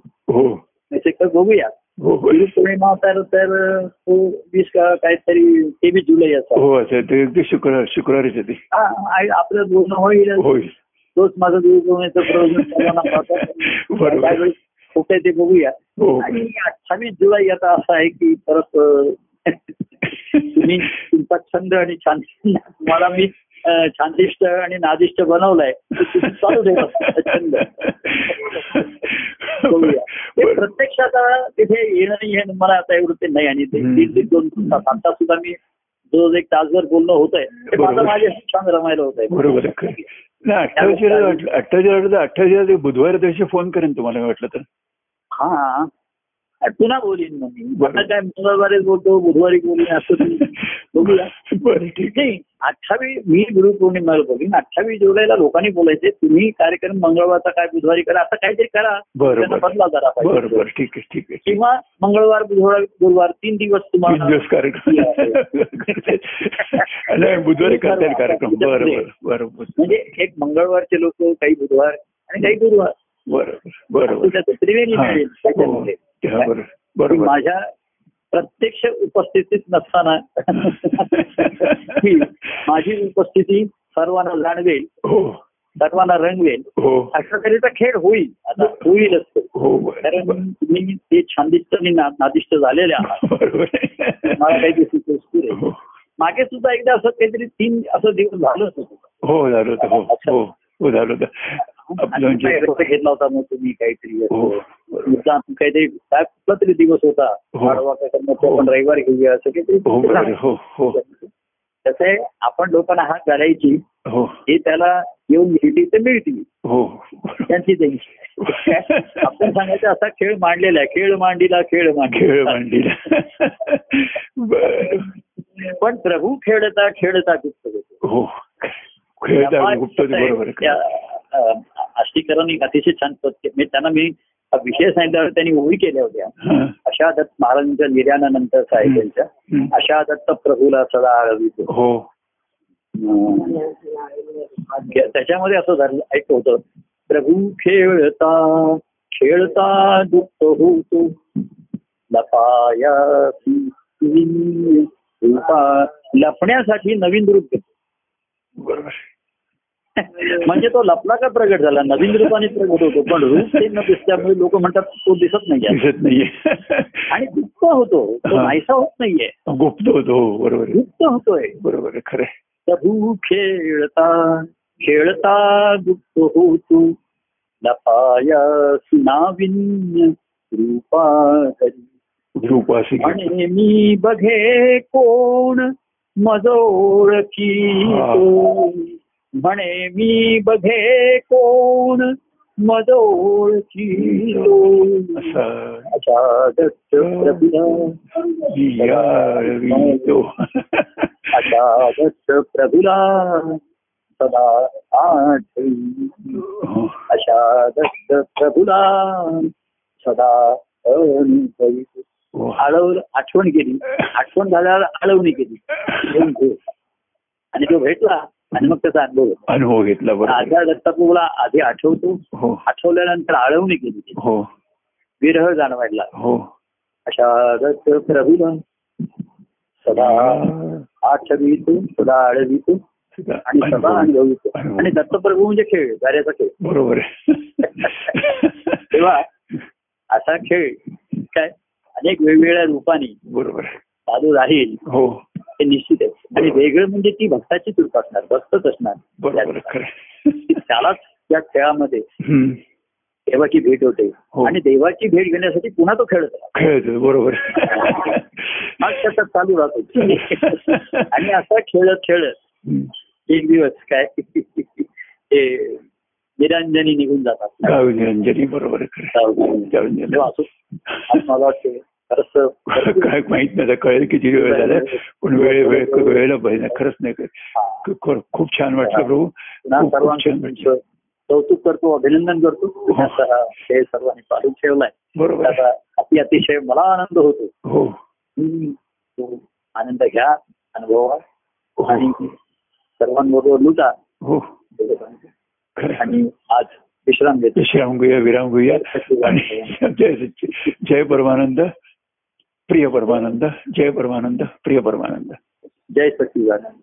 हो नाही तर बघूया. हो हो. गुरुपौर्णिमा तर तर तो वीस काहीतरी तेवीस जुलै असा. हो असं ते शुक्रवार शुक्रवारीच आहे ते. हा, आहे, आपलं बोलणं होईल. होईल. तोच माझं पाहतो बरोबर. कुठे ते बघूया. हो आणि अठ्ठावीस जुलै आता असं आहे की परत तुम्ही तुमचा छंद आणि छान तुम्हाला मी छानदिष्ट आणि नादिष्ट बनवलाय चालू ठेवा छंद. प्रत्यक्षात तिथे येणं नाही हे मला आता एवढं नाही आणि ते. दीड दीड दोन तास आता सुद्धा मी जो एक तासभर बोलणं होत आहे माझं. माझ्या छान रमायला होत आहे बरोबर अठ्ठावीस अठ्ठावीस अठ्ठावीस बुधवार दिवशी फोन करेन तुम्हाला वाटलं तर हा पुन्हा बोलीन मग मी. आता काय मंगळवारी बोलतो बुधवारी बोलीन असं बघूया. बरं ठीक नाही अठ्ठावीस मी गुरुपौर्णिमेला बोलीन. अठ्ठावीस जुलैला लोकांनी बोलायचे तुम्ही कार्यक्रम मंगळवारचा काय बुधवारी करा असं काहीतरी करा. त्यांना बदला जरा बरं पाहिजे. बरं ठीक आहे ठीक आहे. किंवा मंगळवार बुधवार गुरुवार तीन दिवस तुम्हाला दिवस कार्यक्रम. नाही बुधवारी करता कार्यक्रम. बरं बरं बरं बरं. म्हणजे एक मंगळवारचे लोक काही बुधवार आणि काही गुरुवार. बरं बरं असं बरं त्याचं त्रिवेणी हा. मिळेल हो. त्याच्यामध्ये. बरोबर. माझ्या प्रत्यक्ष उपस्थितीत नसताना माझी उपस्थिती सर्वांना जाणवेल हो. सर्वांना रंगवेल अशा तऱ्हेचा खेळ होईल. आता होईलच. हो कारण. तुम्ही ते छानदिष्ट आणि नादिष्ट झालेले आहात. बरोबर. मला काही दिवशी मागे सुद्धा एकदा असं काहीतरी तीन असं दिवस झालंच होतं. हो झालं होतं. हो झालं होतं. म्हणजे घेतला होता मग तुम्ही काहीतरी हो. काहीतरी काय कुठला तरी दिवस होता. हो. आपण रविवारी घेऊया असं हो काहीतरी हो हो. कसं आहे आपण लोकांना हात घालायची. हो. हे त्याला येऊन मिळती तर मिळतील हो. त्यांची त्यांची आपण सांगायचं असा खेळ मांडलेला आहे. खेळ मांडीला खेळ खेळ मांडीला. पण प्रभू खेळता खेळता गुप्त होतो. हो. खेळता गुप्त बरोबर आष्टीकरांनी अतिशय छान के- म्हणजे त्यांना मी विषय सांगितल्यावर त्यांनी ओळी केल्या होत्या. अशा दत्त महाराजांच्या निर्यानानंतर साहेबांच्या. अशा दत्त प्रभूला सदा हो. त्या- त्याच्यामध्ये असं झालं ऐकतो होतं प्रभू खेळता खेळता दुःख होतो. लपाया लपण्यासाठी नवीन रूप घेतो. बरोबर. म्हणजे तो लपला का प्रगट झाला. नवीन रूपाने प्रगट होतो. पण रूप ते न दिसल्यामुळे लोक म्हणतात तो दिसत नाही दिसत नाहीये. आणि गुप्त होतो. तो हा. नाहीसा होत नाहीये. गुप्त होतो. हो बरोबर. गुप्त होतोय. बरोबर खरं. प्रभू खेळता खेळता गुप्त होतो. लपाया नाविन्य रूपा रूपासी म्हणे मी बघे कोण मज ओळखी तो. म्हणे मी बघे कोण मज ओळखी अशा दत्त प्रभुला सदा आठवी. अशा दत्त प्रभुला सदा अनुभवी. हो. आळव आठवण केली. आठवण झाल्यावर आळवणी केली. आणि तो भेटला. आणि मग त्याचा अनुभव. अनुभव घेतला बरोबर. राजा दत्तप्रभूला आधी आठवतो. हो. आठवल्यानंतर आळवणी केली हो. विरह जाणवायला हो. अशा दत्त प्रभूला सदा आठवीतो सदा आळवितो आणि सदा अनुभवितो अनुभव. आणि दत्तप्रभू म्हणजे खेळ गाऱ्याचा खेळ. बरोबर तेव्हा असा खेळ काय? अनेक वेगवेगळ्या रूपाने बरोबर. चालू राहील हो हे निश्चित आहे आणि वेगळं म्हणजे ती भक्ताची कृपा असणार भक्तच असणार. त्यालाच त्या खेळामध्ये. देवाची भेट होते हो. आणि देवाची भेट घेण्यासाठी पुन्हा तो खेळत. खेळतो बरोबर. हा सतत चालू राहतो आणि असा खेळत खेळत. एक दिवस काय ते निरंजनी निघून जातात निरंजनी बरोबर असो आज मला वाटते खरंच काय माहीत नाही कळेल किती वेळ झाला पण वेळ वेळ वेळेला पाहिजे खरंच नाही हा. खूप छान वाटलं प्रभू. छान कौतुक करतो अभिनंदन करतो. हा. खेळ सर्वांनी चालू ठेवलाय. बरोबर. अति अतिशय मला आनंद होतो. हो. आनंद घ्या अनुभवा. आणि सर्वांबरोबर लुटा. हो. आणि आज विश्राम घेतो. विश्राम घेऊया विराम घेऊया. आणि जय जय परमानंद. प्रिय परमानंद जय परमानंद प्रिय परमानंद जय सच्चिदानंद.